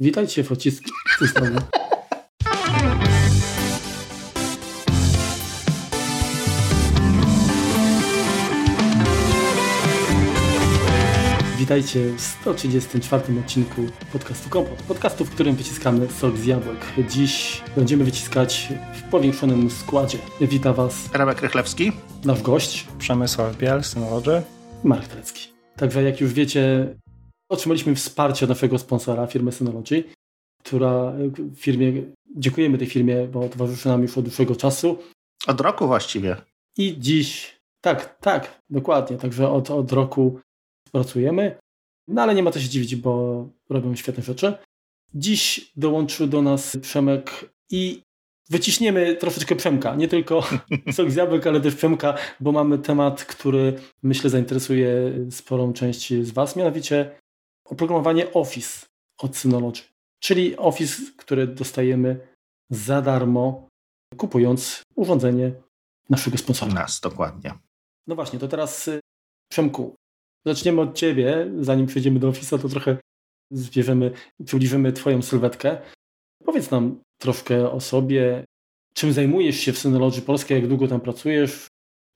Witajcie w odcisku z strony. Witajcie w 134 odcinku podcastu Kompot. Podcastu, w którym wyciskamy sok z jabłek. Dziś będziemy wyciskać w powiększonym składzie. Wita Was Remek Rychlewski, nasz gość Przemysław Biel, Synology, Marek Telecki. Także jak już wiecie, otrzymaliśmy wsparcie od naszego sponsora, firmy Synology, która w firmie, dziękujemy tej firmie, bo towarzyszy nam już od dłuższego czasu. Od roku właściwie. I dziś, tak, tak, dokładnie, także od, od roku pracujemy, no ale nie ma co się dziwić, bo robią świetne rzeczy. Dziś dołączył do nas Przemek i wyciśniemy troszeczkę Przemka, nie tylko sok z jabłek, ale też Przemka, bo mamy temat, który myślę zainteresuje sporą część z Was, mianowicie oprogramowanie Office od Synology, czyli Office, które dostajemy za darmo, kupując urządzenie naszego sponsora. Nas, dokładnie. No właśnie, to teraz Przemku, Zaczniemy od Ciebie, zanim przejdziemy do Office'a, to trochę zbierzemy, przybliżymy Twoją sylwetkę. Powiedz nam troszkę o sobie, czym zajmujesz się w Synology Polskiej, jak długo tam pracujesz,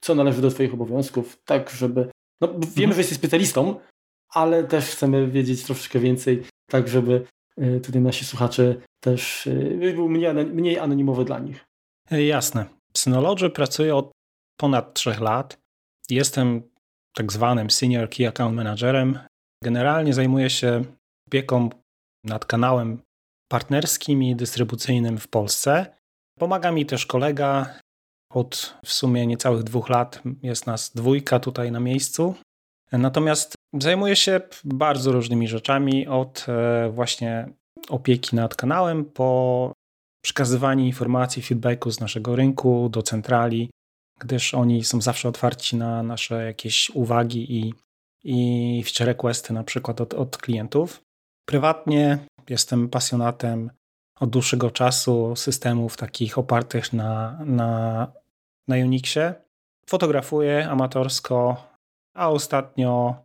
co należy do Twoich obowiązków, tak żeby... No, wiemy, mhm. że jesteś specjalistą, ale też chcemy wiedzieć troszeczkę więcej, tak żeby e, tutaj nasi słuchacze też e, był mniej, mniej anonimowy dla nich. Jasne. W Synology pracuję od ponad trzech lat. Jestem tak zwanym Senior Key Account Managerem. Generalnie zajmuję się opieką nad kanałem partnerskim i dystrybucyjnym w Polsce. Pomaga mi też kolega. Od w sumie niecałych dwóch lat jest nas dwójka tutaj na miejscu. Natomiast zajmuję się bardzo różnymi rzeczami, od e, właśnie opieki nad kanałem po przekazywanie informacji, feedbacku z naszego rynku do centrali, gdyż oni są zawsze otwarci na nasze jakieś uwagi i, i feature requesty na przykład od, od klientów. Prywatnie jestem pasjonatem od dłuższego czasu systemów takich opartych na, na, na Unixie. Fotografuję amatorsko, a ostatnio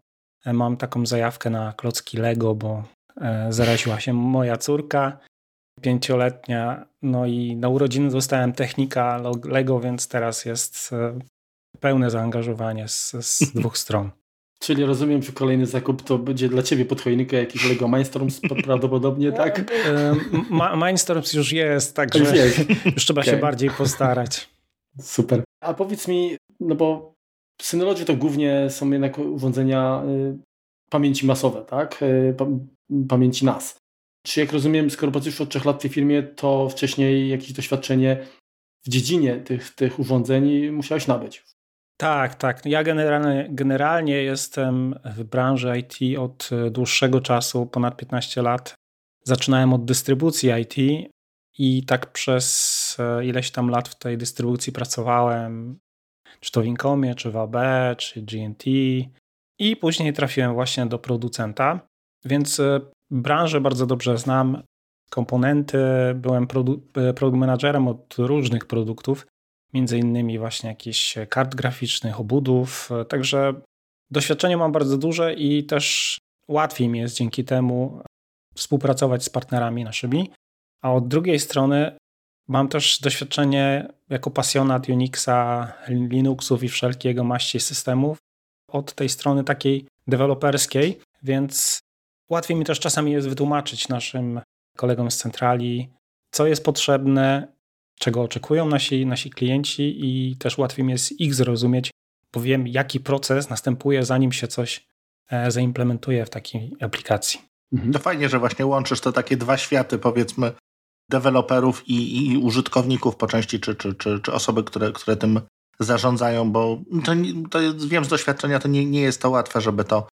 mam taką zajawkę na klocki Lego, bo e, zaraziła się moja córka pięcioletnia, no i na urodziny dostałem technika Lego, więc teraz jest e, pełne zaangażowanie z, z dwóch stron. Czyli rozumiem, że kolejny zakup to będzie dla Ciebie pod choinkę jakiś Lego Mindstorms prawdopodobnie, tak? E, Mindstorms już jest, także już, jest. już trzeba okay. się bardziej postarać. Super. A powiedz mi, no bo Synology to głównie są jednak urządzenia y, pamięci masowe, tak? Y, pamięci NAS. Czy jak rozumiem, skoro pracujesz od trzech lat w tej firmie, to wcześniej jakieś doświadczenie w dziedzinie tych, tych urządzeń musiałeś nabyć? Tak, tak. Ja generalnie, generalnie jestem w branży IT od dłuższego czasu, ponad 15 lat. Zaczynałem od dystrybucji IT i tak przez ileś tam lat w tej dystrybucji pracowałem, czy to w Incomie, czy w AB, czy GNT i później trafiłem właśnie do producenta, więc e, branżę bardzo dobrze znam, komponenty, byłem produ produkt managerem od różnych produktów, między innymi właśnie jakichś kart graficznych, obudów, także doświadczenie mam bardzo duże i też łatwiej mi jest dzięki temu współpracować z partnerami naszymi, a od drugiej strony mam też doświadczenie jako pasjonat Unixa, Linuxów i wszelkiego maści systemów od tej strony takiej deweloperskiej, więc Łatwiej mi też czasami jest wytłumaczyć naszym kolegom z centrali, co jest potrzebne, czego oczekują nasi, nasi klienci i też łatwiej mi jest ich zrozumieć, bo wiem, jaki proces następuje, zanim się coś e, zaimplementuje w takiej aplikacji. To fajnie, że właśnie łączysz to takie dwa światy, powiedzmy, deweloperów i, i użytkowników po części, czy, czy, czy, czy osoby, które, które tym zarządzają, bo to, to wiem z doświadczenia, to nie, nie jest to łatwe, żeby to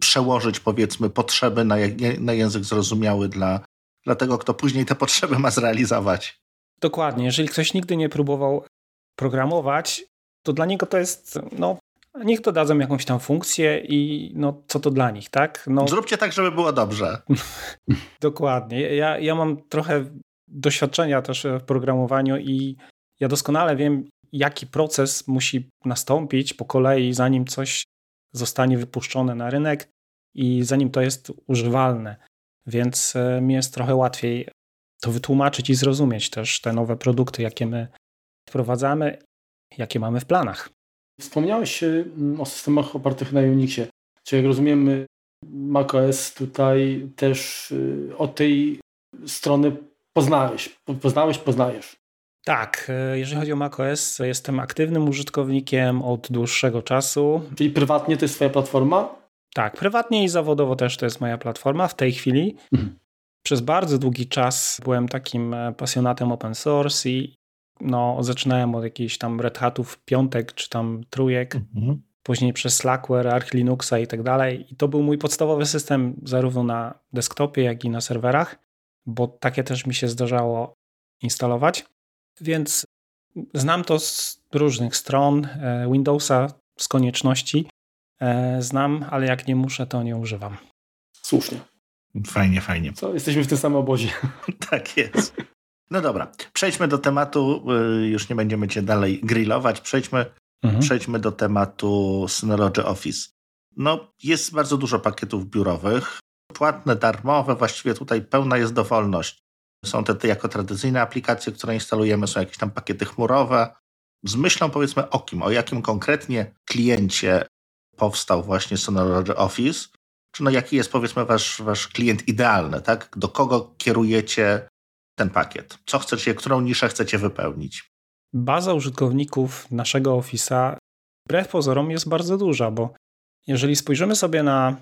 przełożyć powiedzmy potrzeby na, na język zrozumiały dla, dla tego, kto później te potrzeby ma zrealizować. Dokładnie. Jeżeli ktoś nigdy nie próbował programować, to dla niego to jest, no, niech dodadzą jakąś tam funkcję i no, co to dla nich, tak? No, Zróbcie tak, żeby było dobrze. Dokładnie. Ja, ja mam trochę doświadczenia też w programowaniu i ja doskonale wiem, jaki proces musi nastąpić po kolei, zanim coś zostanie wypuszczone na rynek i zanim to jest używalne. więc e, mi jest trochę łatwiej to wytłumaczyć i zrozumieć też te nowe produkty, jakie my wprowadzamy, jakie mamy w planach. Wspomniałeś mm, o systemach opartych na Unixie. Czy jak rozumiem, macOS tutaj też od tej strony poznałeś, poznałeś, poznajesz. Tak, e, jeżeli chodzi o macOS, jestem aktywnym użytkownikiem od dłuższego czasu. Czyli prywatnie to jest Twoja platforma? Tak, prywatnie i zawodowo też to jest moja platforma w tej chwili. Mhm. Przez bardzo długi czas byłem takim e, pasjonatem open source i no, zaczynałem od jakichś tam Red Hatów piątek czy tam trójek, mhm. później przez Slackware, Arch Linuxa i tak dalej. I to był mój podstawowy system zarówno na desktopie, jak i na serwerach, bo takie też mi się zdarzało instalować. Więc znam to z różnych stron e, Windowsa, z konieczności. E, znam, ale jak nie muszę, to nie używam. Słusznie. Fajnie, fajnie. Co, jesteśmy w tym samym obozie. tak jest. No dobra, przejdźmy do tematu, y, już nie będziemy cię dalej grillować, przejdźmy, mhm. przejdźmy do tematu Synology Office. No, jest bardzo dużo pakietów biurowych, płatne, darmowe, właściwie tutaj pełna jest dowolność. Są te, te jako tradycyjne aplikacje, które instalujemy, są jakieś tam pakiety chmurowe. Z myślą powiedzmy o kim, o jakim konkretnie kliencie powstał właśnie Synology Office, czy no jaki jest powiedzmy wasz, wasz klient idealny, tak? Do kogo kierujecie ten pakiet? Co chcecie, którą niszę chcecie wypełnić? Baza użytkowników naszego Office'a wbrew pozorom jest bardzo duża, bo jeżeli spojrzymy sobie na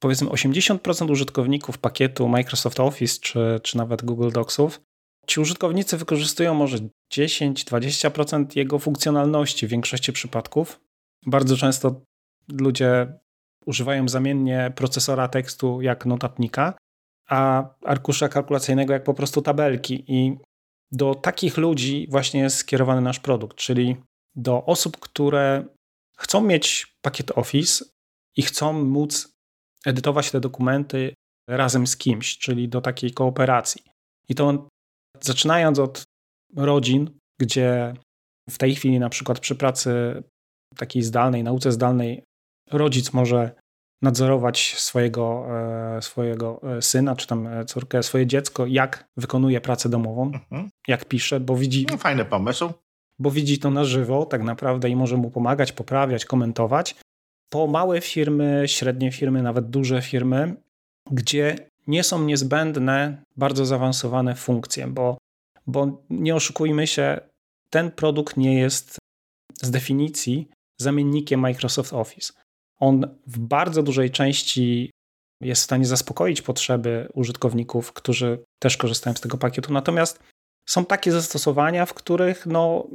powiedzmy 80% użytkowników pakietu Microsoft Office czy, czy nawet Google Docsów, ci użytkownicy wykorzystują może 10-20% jego funkcjonalności w większości przypadków. Bardzo często ludzie używają zamiennie procesora tekstu jak notatnika, a arkusza kalkulacyjnego jak po prostu tabelki. I do takich ludzi właśnie jest skierowany nasz produkt, czyli do osób, które chcą mieć pakiet Office i chcą móc edytować te dokumenty razem z kimś, czyli do takiej kooperacji. I to zaczynając od rodzin, gdzie w tej chwili na przykład przy pracy takiej zdalnej, nauce zdalnej, rodzic może nadzorować swojego, e, swojego e, syna czy tam e, córkę, swoje dziecko, jak wykonuje pracę domową, mhm. jak pisze, bo widzi. No, fajny pomysł. Bo widzi to na żywo tak naprawdę i może mu pomagać, poprawiać, komentować. Po małe firmy, średnie firmy, nawet duże firmy, gdzie nie są niezbędne bardzo zaawansowane funkcje, bo, bo nie oszukujmy się, ten produkt nie jest z definicji zamiennikiem Microsoft Office. On w bardzo dużej części jest w stanie zaspokoić potrzeby użytkowników, którzy też korzystają z tego pakietu. Natomiast są takie zastosowania, w których no,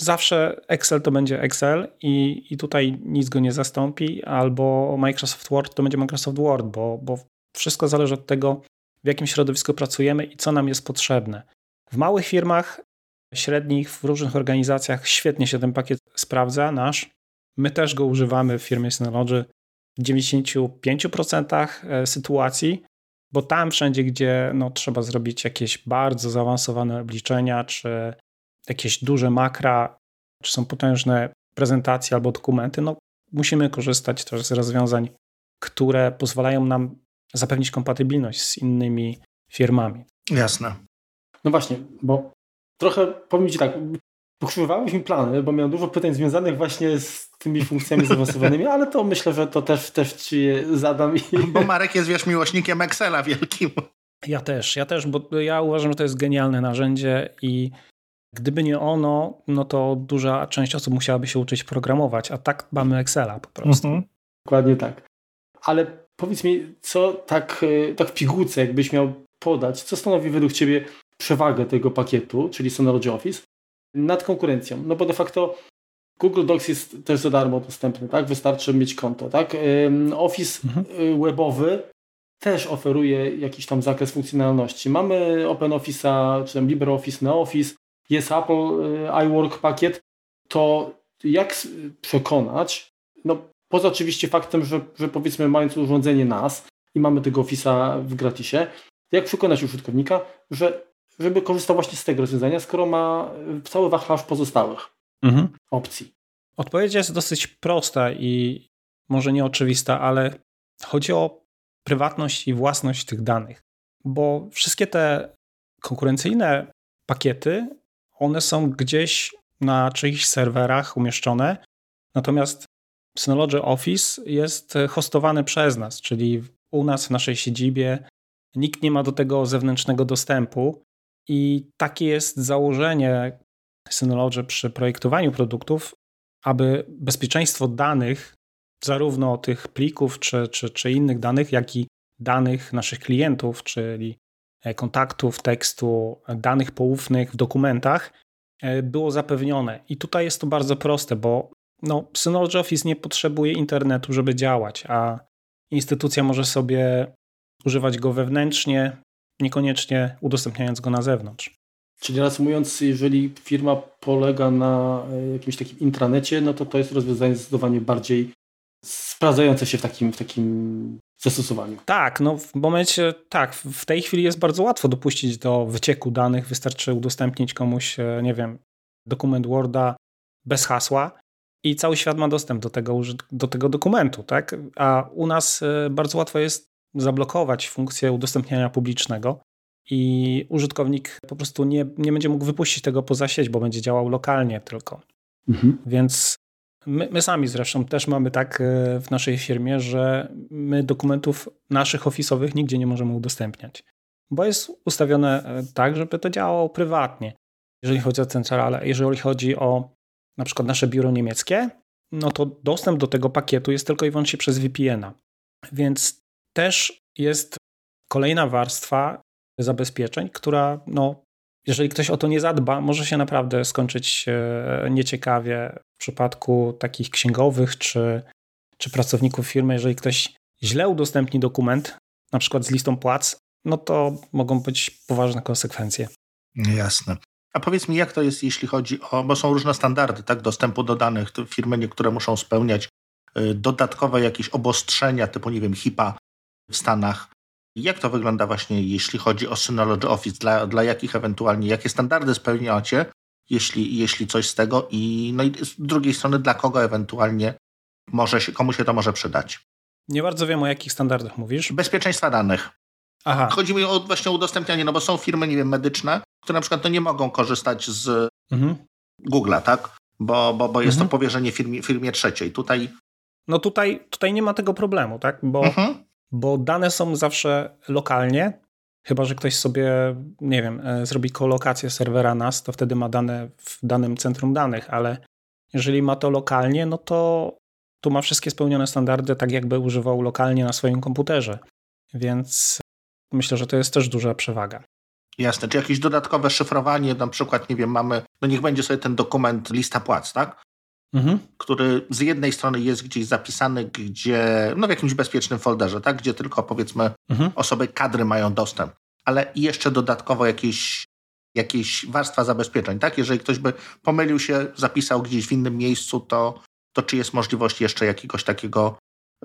zawsze Excel to będzie Excel i, i tutaj nic go nie zastąpi, albo Microsoft Word to będzie Microsoft Word, bo, bo wszystko zależy od tego, w jakim środowisku pracujemy i co nam jest potrzebne. W małych firmach, średnich, w różnych organizacjach świetnie się ten pakiet sprawdza, nasz. My też go używamy w firmie Synology w 95% e, sytuacji, bo tam wszędzie, gdzie no, trzeba zrobić jakieś bardzo zaawansowane obliczenia, czy jakieś duże makra, czy są potężne prezentacje albo dokumenty, no musimy korzystać też z rozwiązań, które pozwalają nam zapewnić kompatybilność z innymi firmami. Jasne. No właśnie, bo trochę powiem Ci tak, pokrzyżowałeś mi plany, bo miałem dużo pytań związanych właśnie z tymi funkcjami zaawansowanymi, ale to myślę, że to też, też Ci zadam. I... Bo Marek jest, wiesz, miłośnikiem Excela wielkim. Ja też, ja też, bo ja uważam, że to jest genialne narzędzie i Gdyby nie ono, no to duża część osób musiałaby się uczyć programować, a tak mamy Excela po prostu. Mhm. Dokładnie tak. Ale powiedz mi, co tak, e, tak w pigułce, jakbyś miał podać, co stanowi według Ciebie przewagę tego pakietu, czyli Synology Office, nad konkurencją? No bo de facto Google Docs jest też za darmo dostępny, tak? Wystarczy mieć konto, tak? Office mhm. E, webowy też oferuje jakiś tam zakres funkcjonalności. Mamy OpenOffice'a, czy tam LibreOffice, NeOffice, jest Apple y, iWork pakiet, to jak przekonać, no poza oczywiście faktem, że, że powiedzmy mając urządzenie NAS i mamy tego Office'a w gratisie, jak przekonać użytkownika, że żeby korzystał właśnie z tego rozwiązania, skoro ma cały wachlarz pozostałych mhm. opcji? Odpowiedź jest dosyć prosta i może nieoczywista, ale chodzi o prywatność i własność tych danych. bo wszystkie te konkurencyjne pakiety, one są gdzieś na czyichś serwerach umieszczone, natomiast Synology Office jest hostowany przez nas, czyli u nas w naszej siedzibie nikt nie ma do tego zewnętrznego dostępu i takie jest założenie Synology przy projektowaniu produktów, aby bezpieczeństwo danych, zarówno tych plików czy, czy, czy innych danych, jak i danych naszych klientów, czyli e, kontaktów, tekstu, danych poufnych w dokumentach, e, było zapewnione. I tutaj jest to bardzo proste, bo no, Synology Office nie potrzebuje internetu, żeby działać, a instytucja może sobie używać go wewnętrznie, niekoniecznie udostępniając go na zewnątrz. Czyli reasumując, jeżeli firma polega na e, jakimś takim intranecie, no to to jest rozwiązanie zdecydowanie bardziej sprawdzające się w takim, w takim zastosowaniu. Tak, no w momencie, tak, w tej chwili jest bardzo łatwo dopuścić do wycieku danych. Wystarczy udostępnić komuś, e, nie wiem, dokument Worda bez hasła i cały świat ma dostęp do tego, do tego dokumentu, tak? A u nas e, bardzo łatwo jest zablokować funkcję udostępniania publicznego i użytkownik po prostu nie, nie będzie mógł wypuścić tego poza sieć, bo będzie działał lokalnie tylko. Mhm. Więc my, my, sami zresztą też mamy tak e, w naszej firmie, że my dokumentów naszych ofisowych nigdzie nie możemy udostępniać, bo jest ustawione e, tak, żeby to działało prywatnie. Jeżeli chodzi o centralę, jeżeli chodzi o na przykład nasze biuro niemieckie, no to dostęp do tego pakietu jest tylko i wyłącznie przez VPN-a. Więc też jest kolejna warstwa zabezpieczeń, która, no, jeżeli ktoś o to nie zadba, może się naprawdę skończyć e, nieciekawie w przypadku takich księgowych czy, czy pracowników firmy. Jeżeli ktoś źle udostępni dokument, na przykład z listą płac, no to mogą być poważne konsekwencje. Jasne. A powiedz mi, jak to jest, jeśli chodzi o, bo są różne standardy tak, dostępu do danych. Firmy niektóre muszą spełniać e, dodatkowe jakieś obostrzenia, typu, nie wiem, HIPAA w Stanach. Jak to wygląda właśnie, jeśli chodzi o Synology Office? Dla, dla jakich ewentualnie, jakie standardy spełniacie, jeśli, jeśli coś z tego? I, no i z drugiej strony, dla kogo ewentualnie może się, komu się to może przydać? Nie bardzo wiem, o jakich standardach mówisz. Bezpieczeństwa danych. Aha. Chodzi mi o właśnie udostępnianie, no bo są firmy, nie wiem, medyczne, które na przykład no nie mogą korzystać z mhm. Google'a, tak? Bo, bo, bo jest mhm. to powierzenie firmie, firmie trzeciej. Tutaj. No tutaj, tutaj nie ma tego problemu, tak? Bo mhm bo dane są zawsze lokalnie, chyba że ktoś sobie, nie wiem, e, zrobi kolokację serwera NAS, to wtedy ma dane w danym centrum danych, ale jeżeli ma to lokalnie, no to tu ma wszystkie spełnione standardy, tak jakby używał lokalnie na swoim komputerze. Więc myślę, że to jest też duża przewaga. Jasne, czy jakieś dodatkowe szyfrowanie, na przykład, nie wiem, mamy, no niech będzie sobie ten dokument lista płac, tak? Mhm. który z jednej strony jest gdzieś zapisany, gdzie, no w jakimś bezpiecznym folderze, tak, gdzie tylko powiedzmy mhm. osoby kadry mają dostęp, ale jeszcze dodatkowo jakieś, jakieś warstwa zabezpieczeń, tak? Jeżeli ktoś by pomylił się, zapisał gdzieś w innym miejscu, to, to czy jest możliwość jeszcze jakiegoś takiego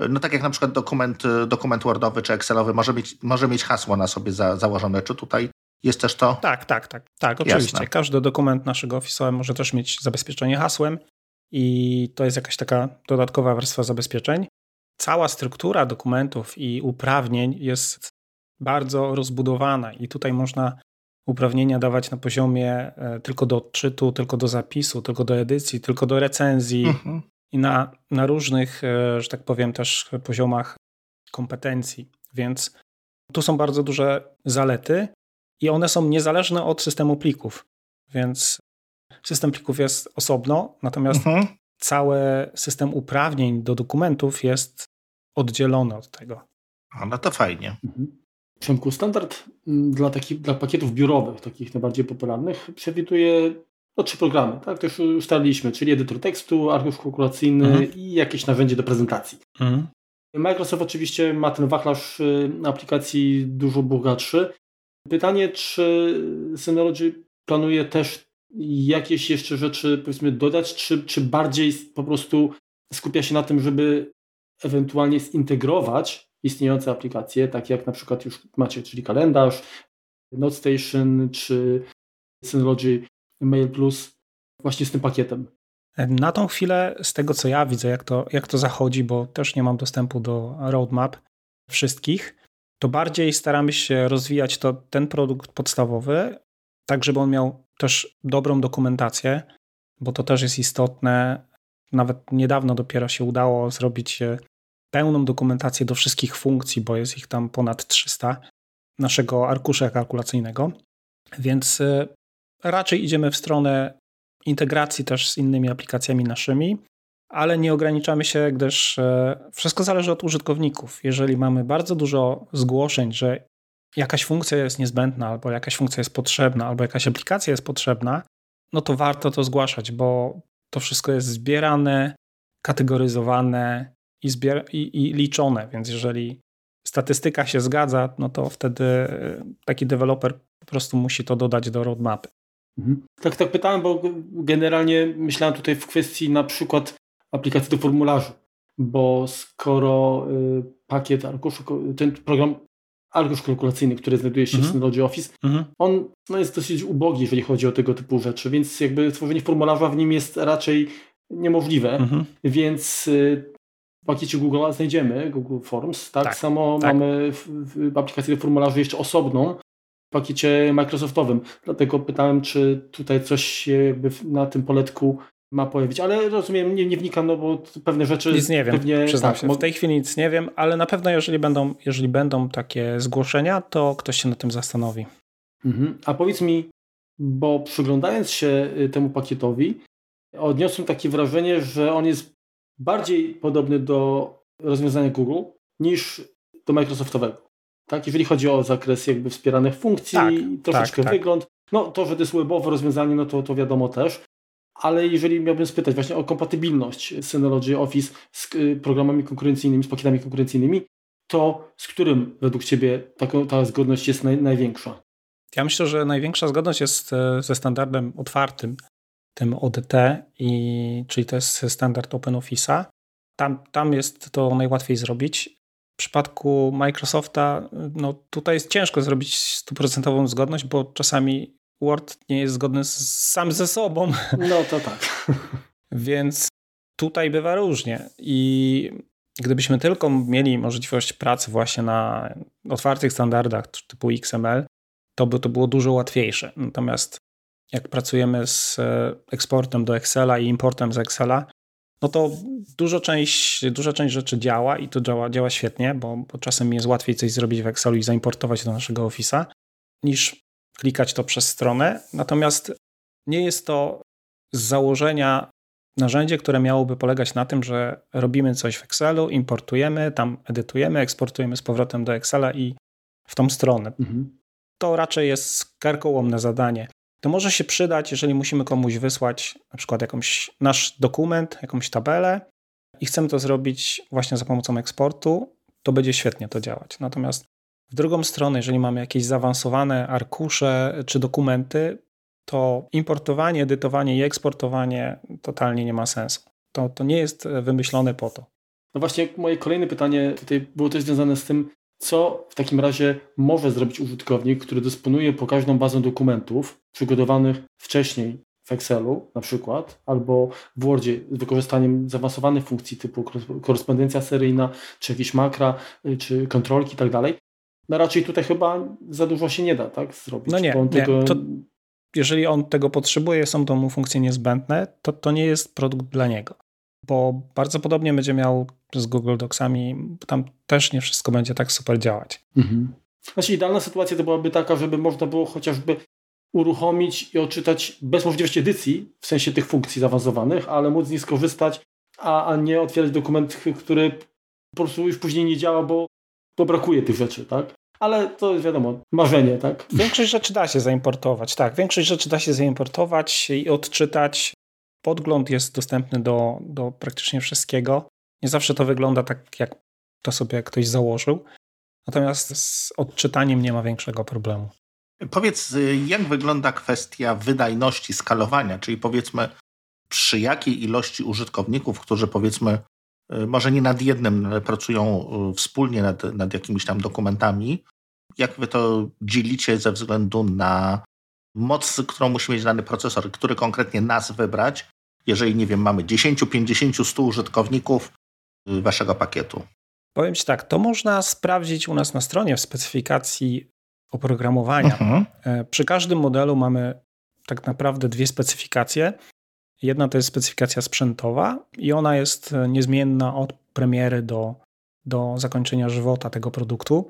no tak jak na przykład dokument, dokument Wordowy czy Excelowy może mieć, może mieć hasło na sobie za, założone. Czy tutaj jest też to? Tak, tak, tak. Tak, oczywiście. Jasne. Każdy dokument naszego Office'a może też mieć zabezpieczenie hasłem i to jest jakaś taka dodatkowa warstwa zabezpieczeń. Cała struktura dokumentów i uprawnień jest bardzo rozbudowana i tutaj można uprawnienia dawać na poziomie e, tylko do odczytu, tylko do zapisu, tylko do edycji, tylko do recenzji mhm. i na, na różnych, e, że tak powiem, też poziomach kompetencji. Więc tu są bardzo duże zalety i one są niezależne od systemu plików. Więc System plików jest osobno, natomiast mhm. cały system uprawnień do dokumentów jest oddzielony od tego. A no to fajnie. Mhm. Przemku, standard mm, dla, takich, dla pakietów biurowych, takich najbardziej popularnych, przewiduje no, trzy programy, tak? To już ustaliliśmy, czyli edytor tekstu, arkusz kalkulacyjny mhm. i jakieś narzędzie do prezentacji. Mhm. Microsoft oczywiście ma ten wachlarz y, aplikacji dużo bogatszy. Pytanie, czy Synology planuje też jakieś jeszcze rzeczy powiedzmy dodać, czy, czy bardziej po prostu skupia się na tym, żeby ewentualnie zintegrować istniejące aplikacje, takie jak na przykład już macie, czyli kalendarz, NoteStation czy Synology Mail Plus właśnie z tym pakietem. Na tą chwilę, z tego co ja widzę, jak to, jak to zachodzi, bo też nie mam dostępu do roadmap wszystkich, to bardziej staramy się rozwijać to, ten produkt podstawowy, tak żeby on miał też dobrą dokumentację, bo to też jest istotne. Nawet niedawno dopiero się udało zrobić e, pełną dokumentację do wszystkich funkcji, bo jest ich tam ponad 300 naszego arkusza kalkulacyjnego. Więc e, raczej idziemy w stronę integracji też z innymi aplikacjami naszymi, ale nie ograniczamy się, gdyż e, wszystko zależy od użytkowników. Jeżeli mamy bardzo dużo zgłoszeń, że jakaś funkcja jest niezbędna, albo jakaś funkcja jest potrzebna, albo jakaś aplikacja jest potrzebna, no to warto to zgłaszać, bo to wszystko jest zbierane, kategoryzowane i, zbier- i, i liczone, więc jeżeli statystyka się zgadza, no to wtedy e, taki deweloper po prostu musi to dodać do roadmapy. Mhm. Tak, tak pytałem, bo generalnie myślałem tutaj w kwestii na przykład aplikacji do formularzy, bo skoro y, pakiet arkuszu, ten program arkusz kalkulacyjny, który znajduje się mhm. w Synology Office, mhm. on no, jest dosyć ubogi, jeżeli chodzi o tego typu rzeczy, więc jakby tworzenie formularza w nim jest raczej niemożliwe, mhm. więc y, w pakiecie Google znajdziemy Google Forms, tak, tak samo tak. mamy w, w aplikacji do formularzy jeszcze osobną, w pakiecie Microsoftowym. Dlatego pytałem, czy tutaj coś się jakby na tym poletku ma pojawić, ale rozumiem, nie, nie wnikam, no bo pewne rzeczy... Nic nie wiem, pewnie, przyznam tak, się. W tej chwili nic nie wiem, ale na pewno jeżeli będą, jeżeli będą takie zgłoszenia, to ktoś się na tym zastanowi. Mhm. A powiedz mi, bo przyglądając się y, temu pakietowi, odniosłem takie wrażenie, że on jest bardziej podobny do rozwiązania Google niż do Microsoftowego. Tak? Jeżeli chodzi o zakres jakby wspieranych funkcji, tak, troszeczkę tak, tak. wygląd. No to, że to jest webowe rozwiązanie, no to, to wiadomo też ale jeżeli miałbym spytać właśnie o kompatybilność Synology Office z y, programami konkurencyjnymi, z pakietami konkurencyjnymi, to z którym według Ciebie ta, ta zgodność jest naj, największa? Ja myślę, że największa zgodność jest e, ze standardem otwartym, tym ODT, i, czyli to jest standard OpenOffice'a. Tam, tam jest to najłatwiej zrobić. W przypadku Microsofta, no tutaj jest ciężko zrobić stuprocentową zgodność, bo czasami Word nie jest zgodny z, sam ze sobą. No to tak. Więc tutaj bywa różnie. I gdybyśmy tylko mieli możliwość pracy właśnie na otwartych standardach typu XML, to by to było dużo łatwiejsze. Natomiast jak pracujemy z e, eksportem do Excela i importem z Excela, no to dużo część, duża część rzeczy działa i to działa, działa świetnie, bo, bo czasem jest łatwiej coś zrobić w Excelu i zaimportować do naszego Office'a, niż klikać to przez stronę. Natomiast nie jest to z założenia narzędzie, które miałoby polegać na tym, że robimy coś w Excelu, importujemy, tam edytujemy, eksportujemy z powrotem do Excela i w tą stronę. Mhm. To raczej jest karkołomne zadanie. To może się przydać, jeżeli musimy komuś wysłać na przykład jakąś nasz dokument, jakąś tabelę i chcemy to zrobić właśnie za pomocą eksportu, to będzie świetnie to działać. Natomiast w drugą stronę, jeżeli mamy jakieś zaawansowane arkusze czy dokumenty, to importowanie, edytowanie i eksportowanie totalnie nie ma sensu. To, to nie jest wymyślone po to. No właśnie, moje kolejne pytanie tutaj było też związane z tym, co w takim razie może zrobić użytkownik, który dysponuje pokaźną bazą dokumentów przygotowanych wcześniej w Excelu na przykład, albo w Wordzie z wykorzystaniem zaawansowanych funkcji typu korespondencja seryjna, czy jakieś makra, y, czy kontrolki i tak no raczej tutaj chyba za dużo się nie da tak zrobić. No nie, nie. Tego... To, jeżeli on tego potrzebuje, są to mu funkcje niezbędne, to to nie jest produkt dla niego. Bo bardzo podobnie będzie miał z Google Docsami, tam też nie wszystko będzie tak super działać. Mhm. Znaczy idealna sytuacja to byłaby taka, żeby można było chociażby uruchomić i odczytać bez możliwości edycji, w sensie tych funkcji zaawansowanych, ale móc z nich skorzystać, a, a nie otwierać dokument, który po prostu już później nie działa, bo bo brakuje tych rzeczy, tak? Ale to jest wiadomo, marzenie, tak? Większość rzeczy da się zaimportować, tak. Większość rzeczy da się zaimportować i odczytać. Podgląd jest dostępny do, do praktycznie wszystkiego. Nie zawsze to wygląda tak, jak to sobie ktoś założył. Natomiast z odczytaniem nie ma większego problemu. Powiedz, jak wygląda kwestia wydajności skalowania, czyli powiedzmy przy jakiej ilości użytkowników, którzy powiedzmy może nie nad jednym, ale pracują e, wspólnie nad, nad jakimiś tam dokumentami. Jak wy to dzielicie ze względu na moc, którą musi mieć dany procesor, który konkretnie nas wybrać, jeżeli, nie wiem, mamy 10, 50, 100 użytkowników e, waszego pakietu? Powiem Ci tak, to można sprawdzić u nas na stronie w specyfikacji oprogramowania. Mhm. E, przy każdym modelu mamy tak naprawdę dwie specyfikacje. Jedna to jest specyfikacja sprzętowa i ona jest e, niezmienna od premiery do, do zakończenia żywota tego produktu.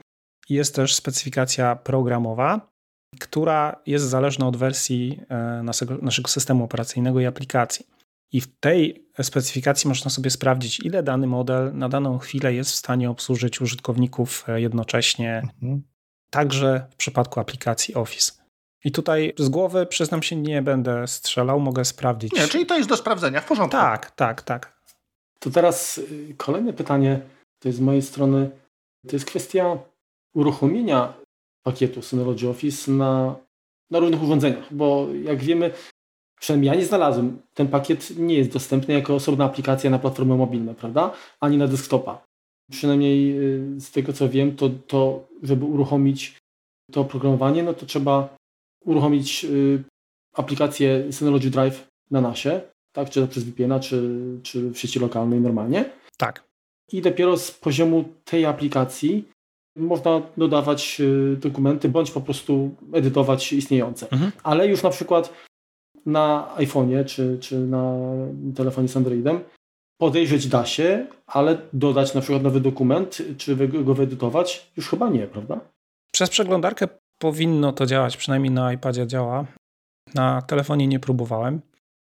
Jest też specyfikacja programowa, która jest zależna od wersji e, naszego, naszego systemu operacyjnego i aplikacji. I w tej specyfikacji można sobie sprawdzić, ile dany model na daną chwilę jest w stanie obsłużyć użytkowników jednocześnie, mhm. także w przypadku aplikacji Office. I tutaj z głowy, przyznam się, nie będę strzelał, mogę sprawdzić. Nie, czyli to jest do sprawdzenia, w porządku. Tak, tak, tak. To teraz y, kolejne pytanie, to jest z mojej strony, to jest kwestia uruchomienia pakietu Synology Office na, na różnych urządzeniach, bo jak wiemy, przynajmniej ja nie znalazłem, ten pakiet nie jest dostępny jako osobna aplikacja na platformy mobilne, prawda? Ani na desktopa. Przynajmniej y, z tego co wiem, to, to żeby uruchomić to oprogramowanie, no to trzeba uruchomić y, aplikację Synology Drive na nasie, tak? czy to przez VPN-a, czy, czy w sieci lokalnej normalnie. Tak. I dopiero z poziomu tej aplikacji można dodawać y, dokumenty, bądź po prostu edytować istniejące. Mhm. Ale już na przykład na iPhone'ie, czy, czy na telefonie z Androidem podejrzeć da się, ale dodać na przykład nowy dokument, czy go wyedytować, już chyba nie, prawda? Przez przeglądarkę powinno to działać, przynajmniej na iPadzie działa. Na telefonie nie próbowałem.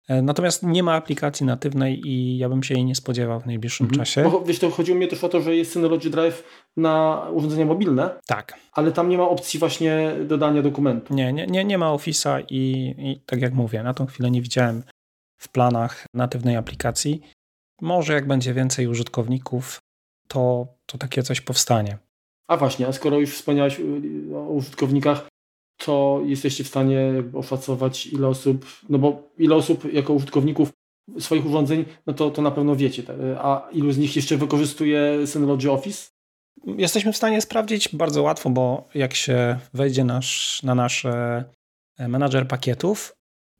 E, natomiast nie ma aplikacji natywnej i ja bym się jej nie spodziewał w najbliższym mhm. czasie. Bo, wiesz, to chodziło mi też o to, że jest Synology Drive na urządzenia mobilne. Tak. Ale tam nie ma opcji właśnie dodania dokumentu. Nie, nie, nie, nie ma Office'a i, i tak jak mówię, na tą chwilę nie widziałem w planach natywnej aplikacji. Może jak będzie więcej użytkowników, to, to takie coś powstanie. A właśnie, a skoro już wspomniałeś y, o użytkownikach, to jesteście w stanie oszacować ile osób, no bo ile osób jako użytkowników swoich urządzeń, no to, to na pewno wiecie. Tak? A ilu z nich jeszcze wykorzystuje Synology Office? Jesteśmy w stanie sprawdzić bardzo łatwo, bo jak się wejdzie nasz, na nasz e, menadżer pakietów,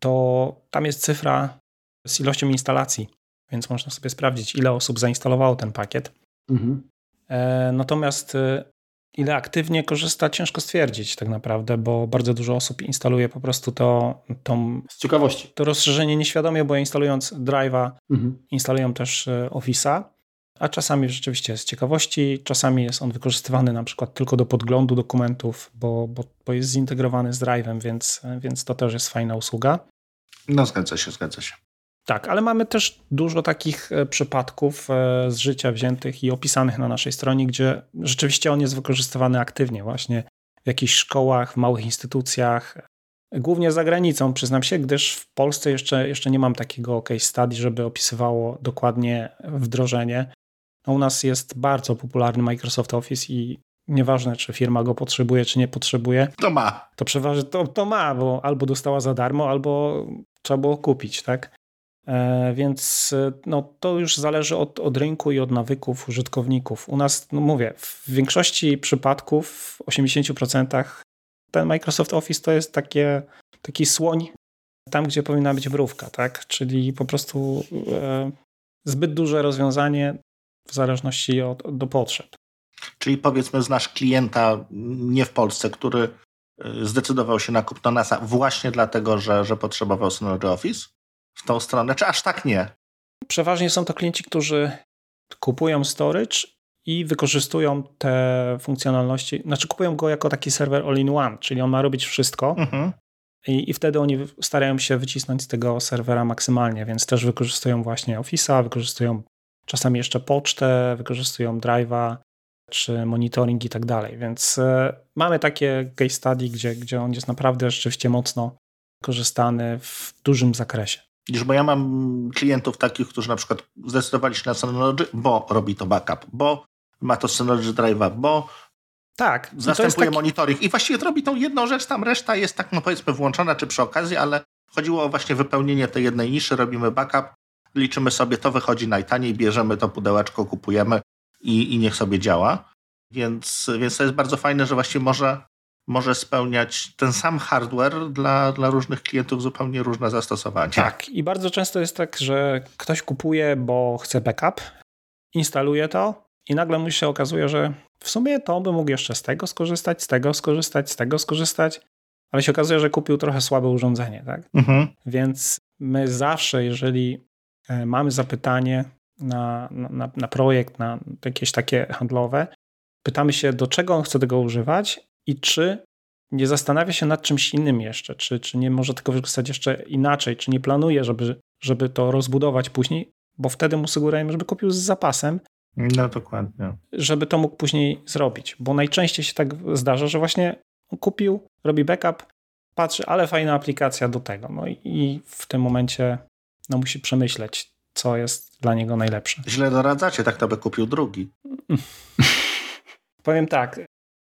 to tam jest cyfra z ilością instalacji, więc można sobie sprawdzić, ile osób zainstalowało ten pakiet. Mhm. E, natomiast Ile aktywnie korzysta, ciężko stwierdzić tak naprawdę, bo bardzo dużo osób instaluje po prostu to, tą, z ciekawości. to rozszerzenie nieświadomie, bo instalując Drive'a mhm. instalują też e, Office'a, a czasami rzeczywiście z ciekawości, czasami jest on wykorzystywany na przykład tylko do podglądu dokumentów, bo, bo, bo jest zintegrowany z Drive'em, więc, więc to też jest fajna usługa. No zgadza się, zgadza się. Tak, ale mamy też dużo takich e, przypadków e, z życia wziętych i opisanych na naszej stronie, gdzie rzeczywiście on jest wykorzystywany aktywnie, właśnie w jakichś szkołach, w małych instytucjach, głównie za granicą, przyznam się, gdyż w Polsce jeszcze, jeszcze nie mam takiego case study, żeby opisywało dokładnie wdrożenie. No, u nas jest bardzo popularny Microsoft Office i nieważne, czy firma go potrzebuje, czy nie potrzebuje. To ma. To przeważnie to, to ma, bo albo dostała za darmo, albo trzeba było kupić, tak? E, więc e, no, to już zależy od, od rynku i od nawyków użytkowników. U nas, no mówię, w większości przypadków, w 80% ten Microsoft Office to jest takie, taki słoń tam, gdzie powinna być mrówka, tak? Czyli po prostu e, zbyt duże rozwiązanie w zależności od, od, do potrzeb. Czyli powiedzmy, znasz klienta nie w Polsce, który e, zdecydował się na kupno NASA właśnie dlatego, że, że potrzebował Synology Office? W tą stronę, czy aż tak nie? Przeważnie są to klienci, którzy kupują storage i wykorzystują te funkcjonalności, znaczy kupują go jako taki serwer all-in-one, czyli on ma robić wszystko mhm. i, i wtedy oni starają się wycisnąć z tego serwera maksymalnie, więc też wykorzystują właśnie Office'a, wykorzystują czasami jeszcze pocztę, wykorzystują Drive'a, czy monitoring i tak dalej, więc y, mamy takie case study, gdzie, gdzie on jest naprawdę rzeczywiście mocno korzystany w dużym zakresie. Widzisz, bo ja mam klientów takich, którzy na przykład zdecydowali się na Synology, bo robi to backup, bo ma to Synology Drive'a, bo tak, zastępuje taki... monitoring i właściwie robi tą jedną rzecz, tam reszta jest tak, no powiedzmy, włączona czy przy okazji, ale chodziło o właśnie wypełnienie tej jednej niszy, robimy backup, liczymy sobie, to wychodzi najtaniej, bierzemy to pudełeczko, kupujemy i, i niech sobie działa. Więc, więc to jest bardzo fajne, że właściwie może może spełniać ten sam hardware dla, dla różnych klientów zupełnie różne zastosowania. Tak, i bardzo często jest tak, że ktoś kupuje, bo chce backup, instaluje to, i nagle mu się okazuje, że w sumie to by mógł jeszcze z tego skorzystać, z tego skorzystać, z tego skorzystać, ale się okazuje, że kupił trochę słabe urządzenie, tak? Mhm. Więc my zawsze, jeżeli e, mamy zapytanie na, na, na projekt, na jakieś takie handlowe, pytamy się, do czego on chce tego używać i czy nie zastanawia się nad czymś innym jeszcze, czy, czy nie może tego wykorzystać jeszcze inaczej, czy nie planuje, żeby, żeby to rozbudować później, bo wtedy mu sugerujemy, żeby kupił z zapasem. No dokładnie. Żeby to mógł później zrobić, bo najczęściej się tak zdarza, że właśnie kupił, robi backup, patrzy, ale fajna aplikacja do tego. No i w tym momencie no, musi przemyśleć, co jest dla niego najlepsze. Źle doradzacie, tak to by kupił drugi. Powiem tak,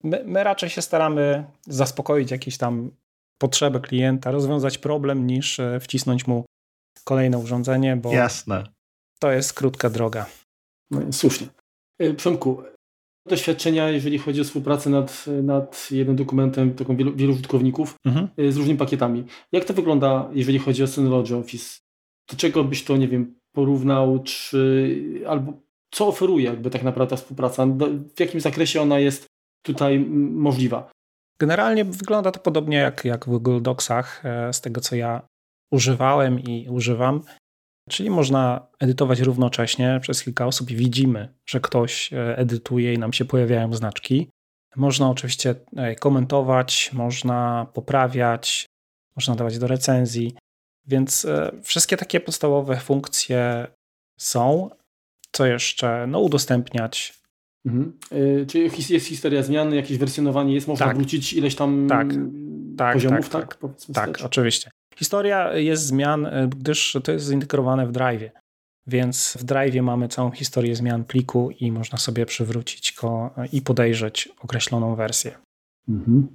my, my, raczej się staramy zaspokoić jakieś tam potrzeby klienta, rozwiązać problem, niż e, wcisnąć mu kolejne urządzenie, bo Jasne. to jest krótka droga. No, słusznie. E, Przemku, doświadczenia, jeżeli chodzi o współpracę nad, nad jednym dokumentem, taką wielu, wielu użytkowników mhm. E, z różnymi pakietami. Jak to wygląda, jeżeli chodzi o Synology Office? Do czego byś to, nie wiem, porównał, czy albo co oferuje jakby tak naprawdę ta współpraca? W jakim zakresie ona jest tutaj możliwa? Generalnie wygląda to podobnie jak, jak w Google Docsach, e, z tego co ja używałem i używam. Czyli można edytować równocześnie przez kilka osób i widzimy, że ktoś e, edytuje i nam się pojawiają znaczki. Można oczywiście e, komentować, można poprawiać, można dawać do recenzji, więc wszystkie takie podstawowe funkcje są. Co jeszcze? No, udostępniać Mhm. Y, czy jest historia zmiany, jakieś wersjonowanie jest? Można tak. wrócić ileś tam tak. tak poziomów, tak? Tak, tak, tak oczywiście. Historia jest zmian, y, gdyż to jest zintegrowane w Drive. Więc w Drive mamy całą historię zmian pliku i można sobie przywrócić go i podejrzeć określoną wersję. Mhm.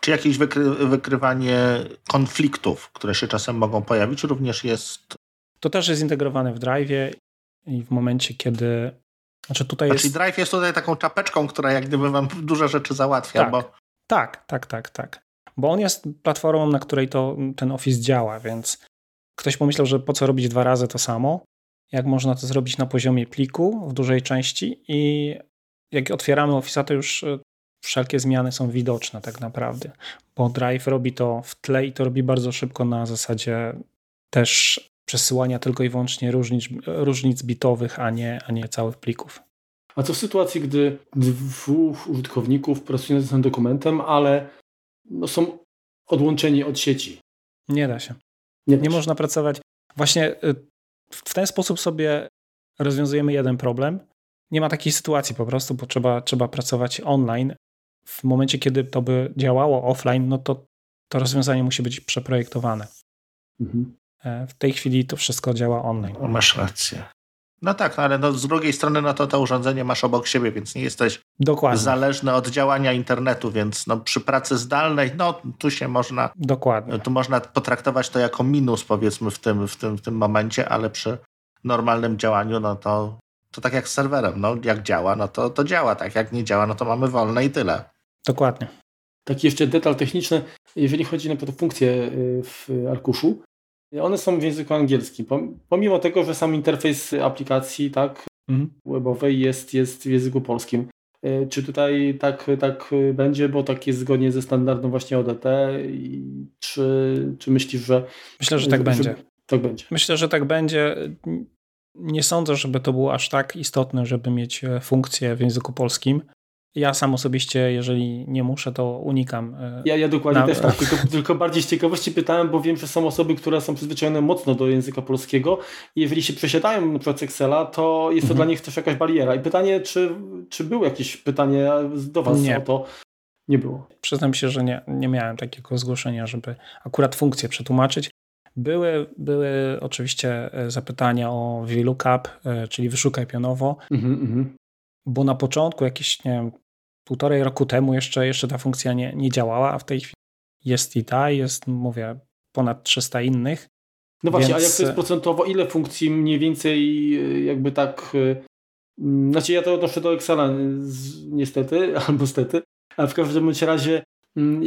Czy jakieś wykry wykrywanie konfliktów, które się czasem mogą pojawić, również jest. To też jest zintegrowane w Drive i w momencie, kiedy znaczy tutaj znaczy jest... Drive jest tutaj taką czapeczką, która jak gdyby wam duże rzeczy załatwia. Tak, bo... tak, tak, tak, tak. Bo on jest platformą, na której to, ten Office działa, więc ktoś pomyślał, że po co robić dwa razy to samo, jak można to zrobić na poziomie pliku w dużej części i jak otwieramy Office'a, to już e, wszelkie zmiany są widoczne tak naprawdę, bo Drive robi to w tle i to robi bardzo szybko na zasadzie też przesyłania tylko i wyłącznie różnic, różnic bitowych, a nie, a nie całych plików. A co w sytuacji, gdy dwóch użytkowników pracuje nad tym dokumentem, ale no są odłączeni od sieci? Nie da się. Nie, nie można pracować. Właśnie y, w ten sposób sobie rozwiązujemy jeden problem. Nie ma takiej sytuacji po prostu, bo trzeba, trzeba pracować online. W momencie, kiedy to by działało offline, no to to rozwiązanie musi być przeprojektowane. Mhm. E, w tej chwili to wszystko działa online. Masz rację. No tak, no ale no z drugiej strony no to to urządzenie masz obok siebie, więc nie jesteś Dokładnie. zależny od działania internetu, więc no przy pracy zdalnej, no tu się można Dokładnie. tu można potraktować to jako minus powiedzmy w tym, w tym, w tym momencie, ale przy normalnym działaniu, no to, to tak jak z serwerem, no jak działa, no to, to działa, tak jak nie działa, no to mamy wolne i tyle. Dokładnie. Taki jeszcze detal techniczny, jeżeli chodzi na funkcję y, w arkuszu, one są w języku angielskim. Pomimo tego, że sam interfejs aplikacji tak, mhm. webowej jest, jest w języku polskim. E, czy tutaj tak, tak będzie, bo tak jest zgodnie ze standardem właśnie ODT? Czy, czy myślisz, że. Myślę, że tak że, będzie. Że tak będzie. Myślę, że tak będzie. Nie sądzę, żeby to było aż tak istotne, żeby mieć funkcję w języku polskim. Ja sam osobiście, jeżeli nie muszę, to unikam. E, ja, ja dokładnie na... też tak, tylko, tylko, bardziej z ciekawości pytałem, bo wiem, że są osoby, które są przyzwyczajone mocno do języka polskiego i jeżeli się przesiadają na przykład Excela, to jest to mhm. dla nich też jakaś bariera. I pytanie, czy, czy było jakieś pytanie do Was nie. o to? Nie było. Przyznam się, że nie, nie miałem takiego zgłoszenia, żeby akurat funkcję przetłumaczyć. Były, były oczywiście e, zapytania o VLOOKUP, e, czyli wyszukaj pionowo, mhm, mhm. bo na początku jakieś, nie wiem, półtorej roku temu jeszcze, jeszcze ta funkcja nie, nie działała, a w tej chwili jest i ta, jest, mówię, ponad 300 innych. No właśnie, więc... a jak to jest procentowo, ile funkcji mniej więcej jakby tak, mm, znaczy ja to odnoszę do Excela niestety, albo stety, ale w każdym razie mm,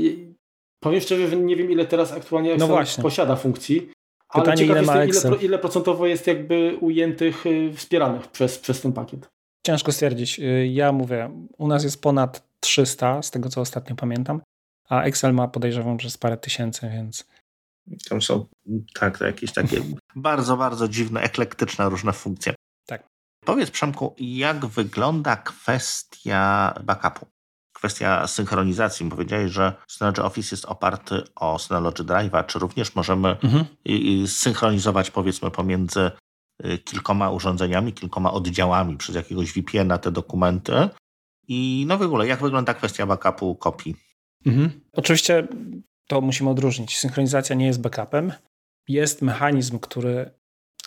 powiem szczerze, że nie wiem ile teraz aktualnie Excel no posiada funkcji, ale Pytanie, ciekaw ile, jest, ile, ile procentowo jest jakby ujętych, wspieranych przez, przez ten pakiet. Ciężko stwierdzić. Y, ja mówię, u nas jest ponad 300, z tego co ostatnio pamiętam, a Excel ma podejrzewam, że jest parę tysięcy, więc. Tam są, tak, to jakieś takie bardzo, bardzo dziwne, eklektyczne różne funkcje. Tak. Powiedz Przemku, jak wygląda kwestia backupu? Kwestia synchronizacji. Powiedziałeś, że Synology Office jest oparty o Synology Drive'a. Czy również możemy mhm. synchronizować powiedzmy pomiędzy kilkoma urządzeniami, kilkoma oddziałami przez jakiegoś VPN-a te dokumenty? I no w ogóle, jak wygląda kwestia backupu kopii? Mhm. Oczywiście to musimy odróżnić. Synchronizacja nie jest backupem. Jest mechanizm, który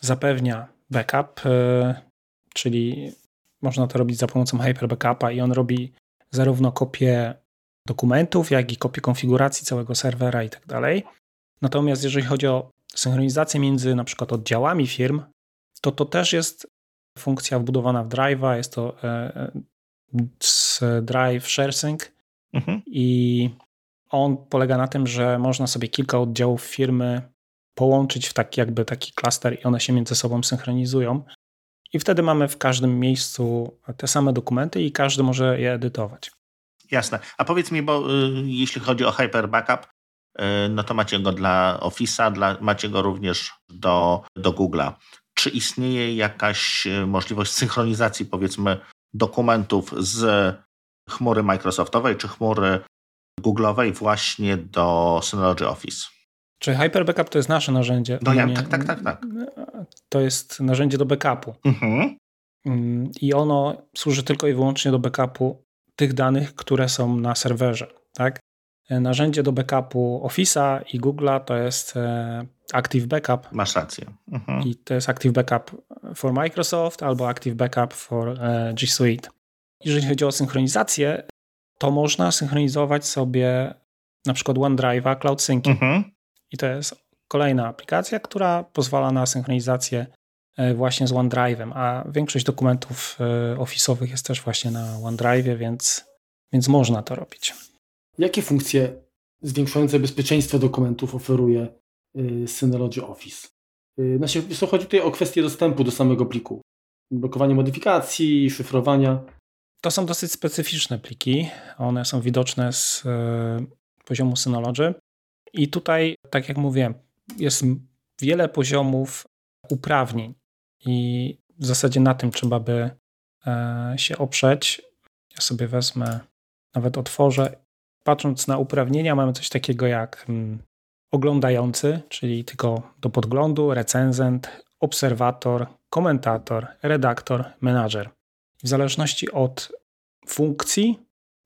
zapewnia backup, y, czyli można to robić za pomocą Hyper Backupa i on robi zarówno kopię dokumentów, jak i kopię konfiguracji całego serwera i tak dalej. Natomiast jeżeli chodzi o synchronizację między na przykład oddziałami firm, to to też jest funkcja wbudowana w Drive'a, jest to e, e, Drive ShareSync mhm. i on polega na tym, że można sobie kilka oddziałów firmy połączyć w taki jakby taki klaster i one się między sobą synchronizują. I wtedy mamy w każdym miejscu te same dokumenty i każdy może je edytować. Jasne. A powiedz mi, bo y, jeśli chodzi o Hyper Backup, y, no to macie go dla Office'a, dla, macie go również do, do Google'a. Czy istnieje jakaś y, możliwość synchronizacji, powiedzmy, dokumentów z chmury Microsoftowej czy chmury Google'owej właśnie do Synology Office? Czy Hyper Backup to jest nasze narzędzie? No ja, nie, tak, tak, tak, tak. To jest narzędzie do backupu. Mhm. Mm, I ono służy tylko i wyłącznie do backupu tych danych, które są na serwerze. Tak? Narzędzie do backupu Office'a i Google'a to jest e, Active Backup. Masz rację. Mhm. I to jest Active Backup for Microsoft albo Active Backup for e, G Suite. Jeżeli chodzi o synchronizację, to można synchronizować sobie na przykład OneDrive'a Cloud Sync. Mhm. I to jest kolejna aplikacja, która pozwala na synchronizację e, właśnie z OneDrive'em, a większość dokumentów ofisowych jest też właśnie na OneDrive'ie, więc, więc można to robić. Jakie funkcje zwiększające bezpieczeństwo dokumentów oferuje e, Synology Office? Znaczy, chodzi tutaj o kwestię dostępu do samego pliku. Blokowanie modyfikacji, szyfrowania. To są dosyć specyficzne pliki. One są widoczne z poziomu Synology. I tutaj, tak jak mówiłem, jest wiele poziomów uprawnień i w zasadzie na tym trzeba by się oprzeć. Ja sobie wezmę, nawet otworzę. Patrząc na uprawnienia, mamy coś takiego jak mm, oglądający, czyli tylko do podglądu, recenzent, obserwator, komentator, redaktor, menadżer. W zależności od funkcji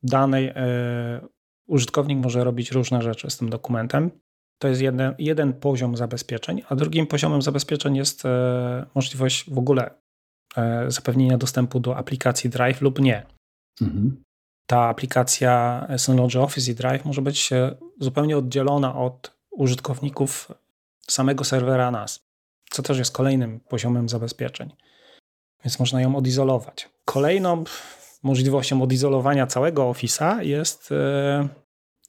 danej e, użytkownik może robić różne rzeczy z tym dokumentem. To jest jeden, jeden poziom zabezpieczeń, a drugim poziomem zabezpieczeń jest e, możliwość w ogóle e, zapewnienia dostępu do aplikacji Drive lub nie. Mhm. Ta aplikacja Synology Office i Drive może być zupełnie oddzielona od użytkowników samego serwera NAS, co też jest kolejnym poziomem zabezpieczeń. Więc można ją odizolować. Kolejną możliwością odizolowania całego Office'a jest e,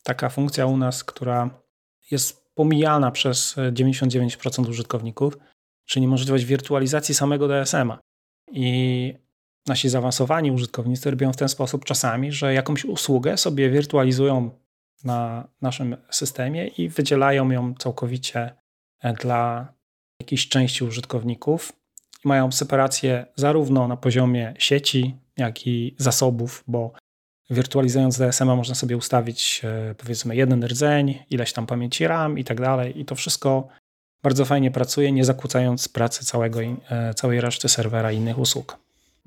taka funkcja u nas, która jest pomijana przez 99% użytkowników, czyli możliwość wirtualizacji samego DSM-a. I nasi zaawansowani użytkownicy robią w ten sposób czasami, że jakąś usługę sobie wirtualizują na naszym systemie i wydzielają ją całkowicie e, dla jakiejś części użytkowników. I mają separację zarówno na poziomie sieci, jak i zasobów, bo wirtualizując DSM-a można sobie ustawić e, powiedzmy jeden rdzeń, ileś tam pamięci RAM i tak dalej i to wszystko bardzo fajnie pracuje, nie zakłócając pracy całego, e, całej reszty serwera i innych usług.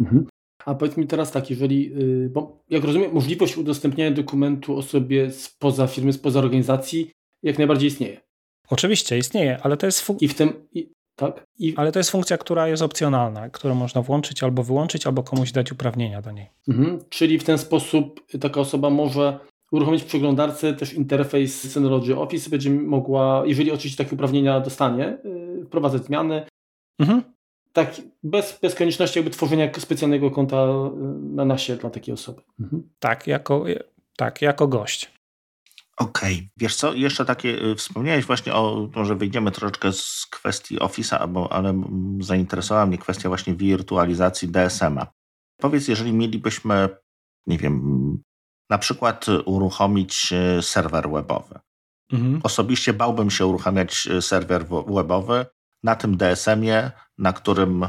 Mhm. A powiedz mi teraz tak, jeżeli, y, bo jak rozumiem, możliwość udostępniania dokumentu osobie spoza firmy, spoza organizacji jak najbardziej istnieje. Oczywiście istnieje, ale to jest. I w tym, i, tak? I... Ale to jest funkcja, która jest opcjonalna, którą można włączyć albo wyłączyć, albo komuś dać uprawnienia do niej. Mhm. Czyli w ten sposób taka osoba może uruchomić w przeglądarce też interfejs Synology Office, będzie mogła, jeżeli oczywiście takie uprawnienia dostanie, yy, wprowadzać zmiany. Mhm. Tak, bez, bez konieczności jakby tworzenia specjalnego konta y, na nasie dla takiej osoby. Mhm. Tak, jako, tak, jako gość. Okej, okay. wiesz co, jeszcze takie, y, wspomniałeś właśnie o, może wyjdziemy troszeczkę z kwestii Office'a, ale zainteresowała mnie kwestia właśnie wirtualizacji DSM-a. Powiedz, jeżeli mielibyśmy, nie wiem, na przykład uruchomić serwer webowy. Mhm. Osobiście bałbym się uruchamiać serwer webowy na tym DSM-ie, na którym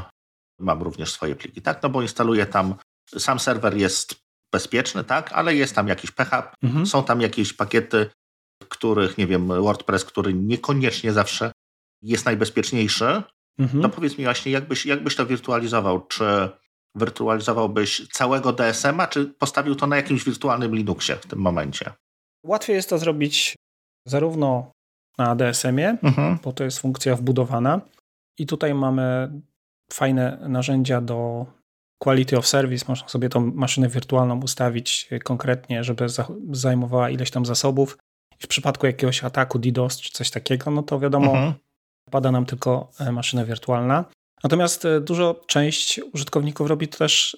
mam również swoje pliki, tak? No bo instaluję tam, sam serwer jest bezpieczny, tak? Ale jest tam jakiś PHP, mhm. są tam jakieś pakiety, których, nie wiem, WordPress, który niekoniecznie zawsze jest najbezpieczniejszy. Mhm. To powiedz mi właśnie, jakbyś, jakbyś to wirtualizował? Czy wirtualizowałbyś całego DSM-a, czy postawił to na jakimś wirtualnym Linuxie w tym momencie? Łatwiej jest to zrobić zarówno na DSM-ie, mhm. bo to jest funkcja wbudowana. I tutaj mamy fajne narzędzia do quality of service. Można sobie tą maszynę wirtualną ustawić konkretnie, żeby zajmowała ileś tam zasobów. I w przypadku jakiegoś ataku DDoS czy coś takiego, no to wiadomo, mhm. pada nam tylko e, maszyna wirtualna. Natomiast e, dużo część użytkowników robi to też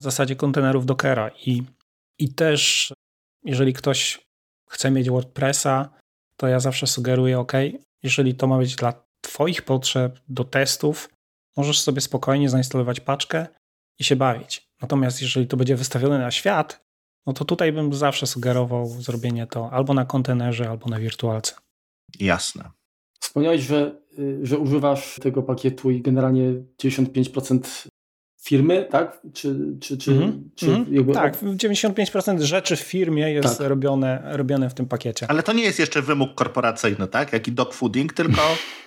w zasadzie kontenerów Dockera i, i też jeżeli ktoś chce mieć WordPressa, to ja zawsze sugeruję, OK, jeżeli to ma być dla Twoich potrzeb do testów, możesz sobie spokojnie zainstalować paczkę i się bawić. Natomiast jeżeli to będzie wystawione na świat, no to tutaj bym zawsze sugerował zrobienie to albo na kontenerze, albo na wirtualce. Jasne. Wspomniałeś, że, y, że używasz tego pakietu i generalnie 95% firmy, tak? Czy, czy, czy, mm czy mm jakby... Tak, 95% rzeczy w firmie jest tak. robione, robione w tym pakiecie. Ale to nie jest jeszcze wymóg korporacyjny, tak? Jaki dog fooding, tylko...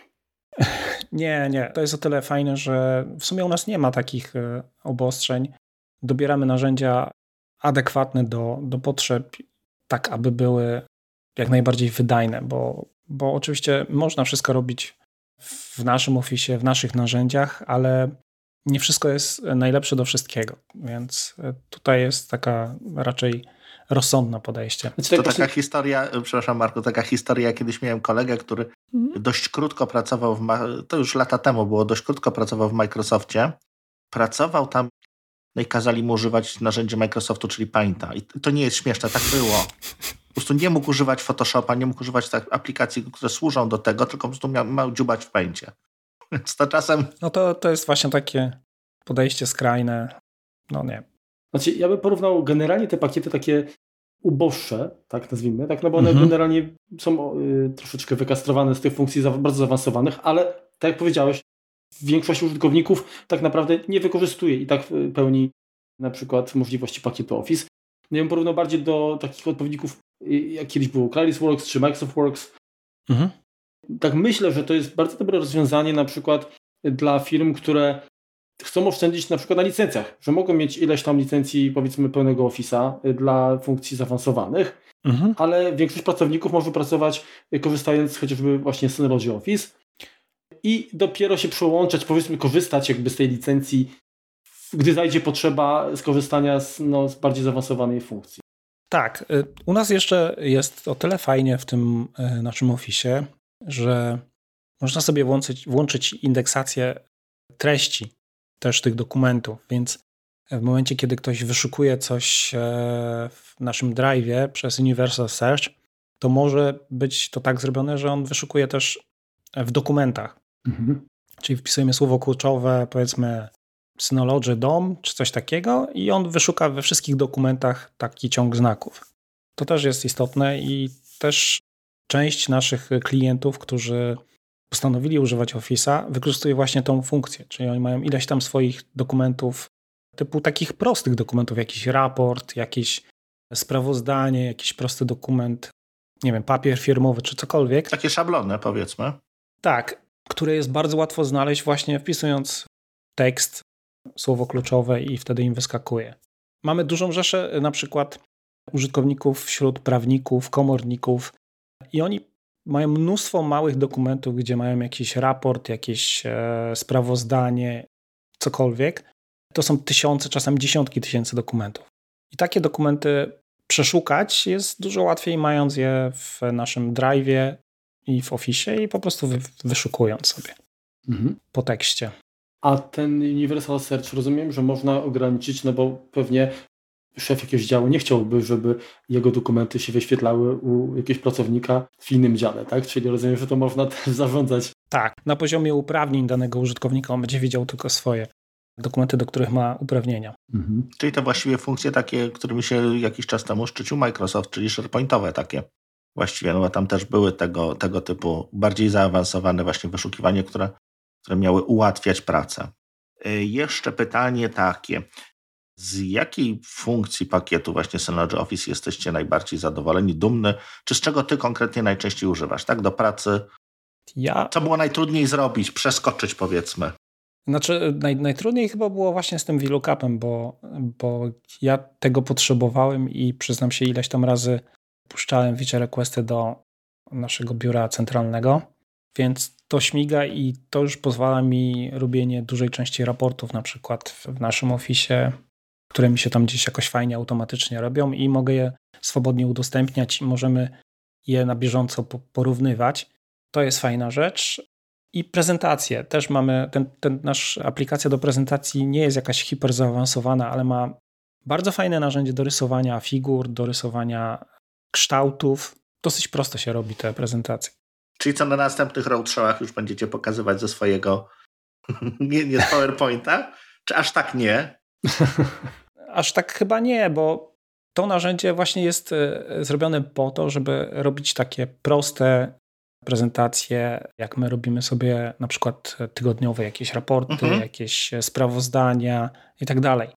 nie, nie. To jest o tyle fajne, że w sumie u nas nie ma takich e, obostrzeń. Dobieramy narzędzia adekwatne do, do potrzeb, tak aby były jak najbardziej wydajne, bo, bo oczywiście można wszystko robić w naszym oficie, w naszych narzędziach, ale nie wszystko jest najlepsze do wszystkiego, więc e, tutaj jest taka raczej rozsądne podejście. Znaczy, to taka historia, przepraszam Marku, taka historia, kiedyś miałem kolegę, który mhm. dość krótko pracował, w, to już lata temu było, dość krótko pracował w Microsoftie. Pracował tam, no i kazali mu używać narzędzi Microsoftu, czyli Painta. I to nie jest śmieszne, tak było. Po prostu nie mógł używać Photoshopa, nie mógł używać tak aplikacji, które służą do tego, tylko po prostu miał, miał dziubać w Paincie. Więc to czasem... No to, to jest właśnie takie podejście skrajne. No nie. Znaczy, ja bym porównał generalnie te pakiety takie uboższe, tak nazwijmy, tak, no bo one mhm. generalnie są y, troszeczkę wykastrowane z tych funkcji za, bardzo zaawansowanych, ale tak jak powiedziałeś, większość użytkowników tak naprawdę nie wykorzystuje i tak pełni na przykład możliwości pakietu Office. No ja bym porównał bardziej do takich odpowiedników, y, jak kiedyś było Works czy Microsoft Works. Mhm tak myślę, że to jest bardzo dobre rozwiązanie na przykład dla firm, które chcą oszczędzić na przykład na licencjach, że mogą mieć ileś tam licencji powiedzmy pełnego Office'a dla funkcji zaawansowanych, mhm. ale większość pracowników może pracować korzystając chociażby właśnie z Synology Office i dopiero się przełączać, powiedzmy korzystać jakby z tej licencji, gdy zajdzie potrzeba skorzystania z, no, z bardziej zaawansowanej funkcji. Tak, y, u nas jeszcze jest o tyle fajnie w tym y, naszym Office, że można sobie włączyć, włączyć indeksację treści też tych dokumentów, więc w momencie, kiedy ktoś wyszukuje coś e, w naszym drive'ie przez Universal Search, to może być to tak zrobione, że on wyszukuje też w dokumentach. Mhm. Czyli wpisujemy słowo kluczowe, powiedzmy Synology DOM czy coś takiego i on wyszuka we wszystkich dokumentach taki ciąg znaków. To też jest istotne i też część naszych klientów, którzy postanowili używać Office'a, wykorzystuje właśnie tą funkcję. Czyli oni mają ileś tam swoich dokumentów, typu takich prostych dokumentów, jakiś raport, jakieś sprawozdanie, jakiś prosty dokument, nie wiem, papier firmowy czy cokolwiek. Takie szablony, powiedzmy. Tak, które jest bardzo łatwo znaleźć właśnie wpisując tekst, słowo kluczowe i wtedy im wyskakuje. Mamy dużą rzeszę na przykład użytkowników wśród prawników, komorników, i oni mają mnóstwo małych dokumentów, gdzie mają jakiś raport, jakieś e, sprawozdanie, cokolwiek. To są tysiące, czasem dziesiątki tysięcy dokumentów. I takie dokumenty przeszukać jest dużo łatwiej, mając je w naszym drive'ie i w Office i po prostu wy, wyszukując sobie mhm. po tekście. A ten Universal Search rozumiem, że można ograniczyć, no bo pewnie szef jakiegoś działu nie chciałby, żeby jego dokumenty się wyświetlały u jakiegoś pracownika w innym dziale, tak? Czyli rozumiem, że to można też zarządzać. Tak, na poziomie uprawnień danego użytkownika on będzie widział tylko swoje dokumenty, do których ma uprawnienia. Mhm. Czyli to właściwie funkcje takie, którymi się jakiś czas temu szczycił Microsoft, czyli SharePointowe takie właściwie, no bo tam też były tego, tego typu bardziej zaawansowane właśnie wyszukiwanie, które, które miały ułatwiać pracę. Y, jeszcze pytanie takie. Z jakiej funkcji pakietu właśnie Synology Office jesteście najbardziej zadowoleni, dumny? Czy z czego ty konkretnie najczęściej używasz, tak? Do pracy? Ja... Co było najtrudniej zrobić, przeskoczyć powiedzmy? Znaczy, naj, najtrudniej chyba było właśnie z tym VLOOKUPem, bo, bo ja tego potrzebowałem i przyznam się, ileś tam razy puszczałem feature requesty do naszego biura centralnego, więc to śmiga i to już pozwala mi robienie dużej części raportów, na przykład w naszym oficie, które mi się tam gdzieś jakoś fajnie automatycznie robią i mogę je swobodnie udostępniać i możemy je na bieżąco porównywać. To jest fajna rzecz. I prezentacje. Też mamy, ten, ten nasz aplikacja do prezentacji nie jest jakaś hiper zaawansowana, ale ma bardzo fajne narzędzie do rysowania figur, do rysowania kształtów. Dosyć prosto się robi te prezentacje. Czyli co na następnych roadshowach już będziecie pokazywać ze swojego, nie, nie z PowerPointa? Czy aż tak nie? aż tak chyba nie, bo to narzędzie właśnie jest e, zrobione po to, żeby robić takie proste prezentacje, jak my robimy sobie na przykład tygodniowe jakieś raporty, mhm. jakieś sprawozdania i tak dalej.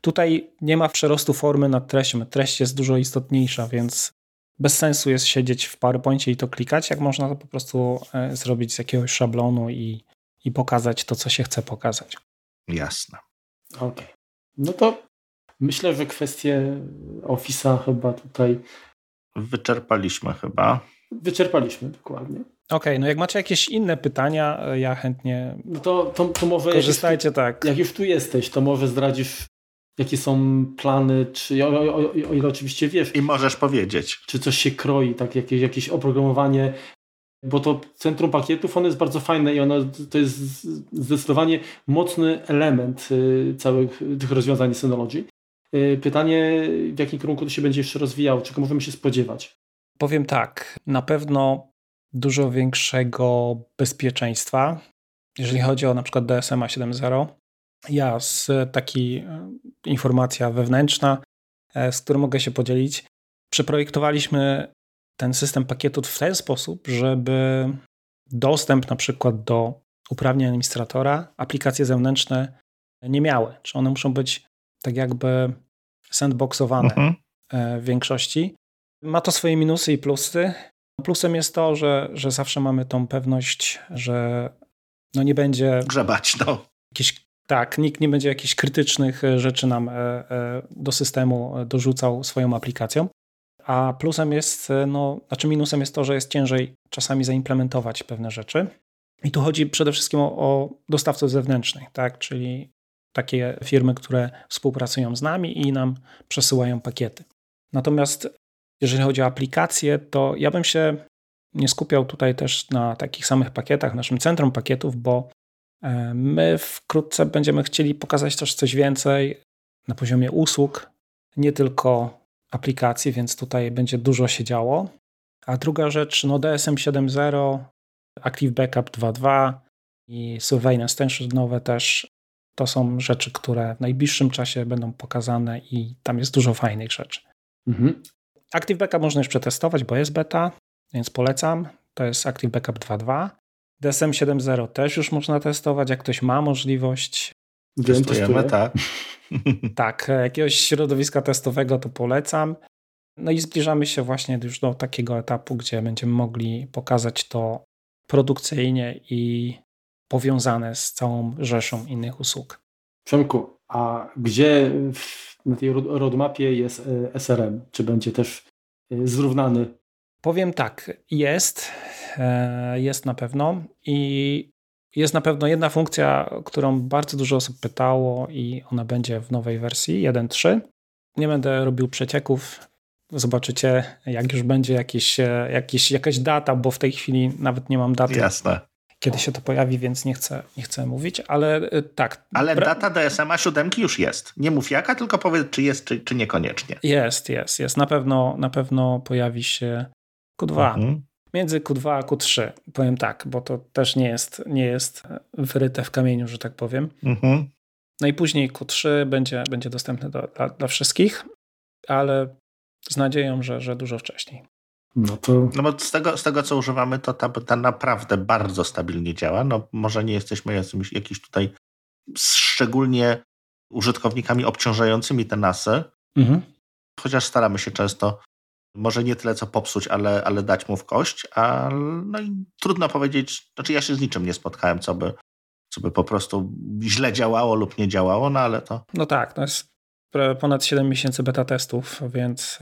Tutaj nie ma przerostu formy nad treścią. Treść jest dużo istotniejsza, więc bez sensu jest siedzieć w PowerPoincie i to klikać, jak można to po prostu e, zrobić z jakiegoś szablonu i, i pokazać to, co się chce pokazać. Jasne. Okej. Okay. No to myślę, że kwestię Office'a chyba tutaj wyczerpaliśmy chyba. Wyczerpaliśmy, dokładnie. Okej, okay, no jak macie jakieś inne pytania, ja chętnie. No to, to, to może. Korzystajcie jak tak. Jak już tu jesteś, to może zdradzisz jakie są plany, czy o, o, o, o, ile oczywiście wiesz. I możesz powiedzieć. Czy coś się kroi, tak jakieś, jakieś oprogramowanie, bo to centrum pakietów, ono jest bardzo fajne i ono to jest zdecydowanie mocny element y, całych tych rozwiązań Synology. Y, pytanie, w jakim kierunku to się będzie jeszcze rozwijało, czego możemy się spodziewać? Powiem tak, na pewno dużo większego bezpieczeństwa, jeżeli chodzi o na przykład DSMA 7.0 ja z taki e, informacja wewnętrzna, e, z którą mogę się podzielić. Przeprojektowaliśmy ten system pakietów w ten sposób, żeby dostęp na przykład do uprawnień administratora aplikacje zewnętrzne nie miały. Czy one muszą być tak jakby sandboxowane mhm. E, w większości. Ma to swoje minusy i plusy. Plusem jest to, że, że zawsze mamy tą pewność, że no nie będzie grzebać, no. Jakichś tak, nikt nie będzie jakichś krytycznych rzeczy nam e, e, do systemu dorzucał swoją aplikacją. A plusem jest, no, znaczy minusem jest to, że jest ciężej czasami zaimplementować pewne rzeczy. I tu chodzi przede wszystkim o, o dostawców zewnętrznych, tak? czyli takie firmy, które współpracują z nami i nam przesyłają pakiety. Natomiast jeżeli chodzi o aplikacje, to ja bym się nie skupiał tutaj też na takich samych pakietach, naszym centrum pakietów, bo E, my wkrótce będziemy chcieli pokazać też coś więcej na poziomie usług, nie tylko aplikacji, więc tutaj będzie dużo się działo. A druga rzecz, no DSM 7.0, Active Backup 2.2 i Surveillance nowe też to są rzeczy, które w najbliższym czasie będą pokazane i tam jest dużo fajnych rzeczy. Mhm. Active Backup można już przetestować, bo jest beta, więc polecam. To jest Active Backup 2.2. DSM 7.0 też już można testować, jak ktoś ma możliwość. Testujemy, tak. tak, jakiegoś środowiska testowego to polecam. No i zbliżamy się właśnie już do takiego etapu, gdzie będziemy mogli pokazać to produkcyjnie i powiązane z całą rzeszą innych usług. Przemku, a gdzie na tej roadmapie jest e, SRM? Czy będzie też e, zrównany? Powiem tak, jest. E, jest na pewno i jest na pewno jedna funkcja, którą bardzo dużo osób pytało i ona będzie w nowej wersji 1.3. Nie będę robił przecieków. Zobaczycie, jak już będzie jakieś, e, jakieś, jakaś data, bo w tej chwili nawet nie mam daty. Jasne. Kiedy się to pojawi, więc nie chcę, nie chcę mówić, ale e, tak. Ale data DSMA 7 już jest. Nie mów jaka, tylko powiedz, czy jest, czy, czy niekoniecznie. Jest, jest, jest. Na pewno, na pewno pojawi się Q2. Mhm między Q2 a Q3. Powiem tak, bo to też nie jest, nie jest wyryte w kamieniu, że tak powiem. Mhm. Najpóźniej Q3 będzie, będzie dostępny do, dla, dla wszystkich, ale z nadzieją, że, że dużo wcześniej. No, to... no bo z tego, z tego, co używamy, to ta, ta naprawdę bardzo stabilnie działa. No może nie jesteśmy jakimiś, jakiś tutaj szczególnie użytkownikami obciążającymi te nasy, mhm. chociaż staramy się często może nie tyle co popsuć, ale, ale dać mu w kość, a no i trudno powiedzieć, znaczy ja się z niczym nie spotkałem, co by, co by po prostu źle działało lub nie działało, no ale to... No tak, to jest ponad 7 miesięcy beta testów, więc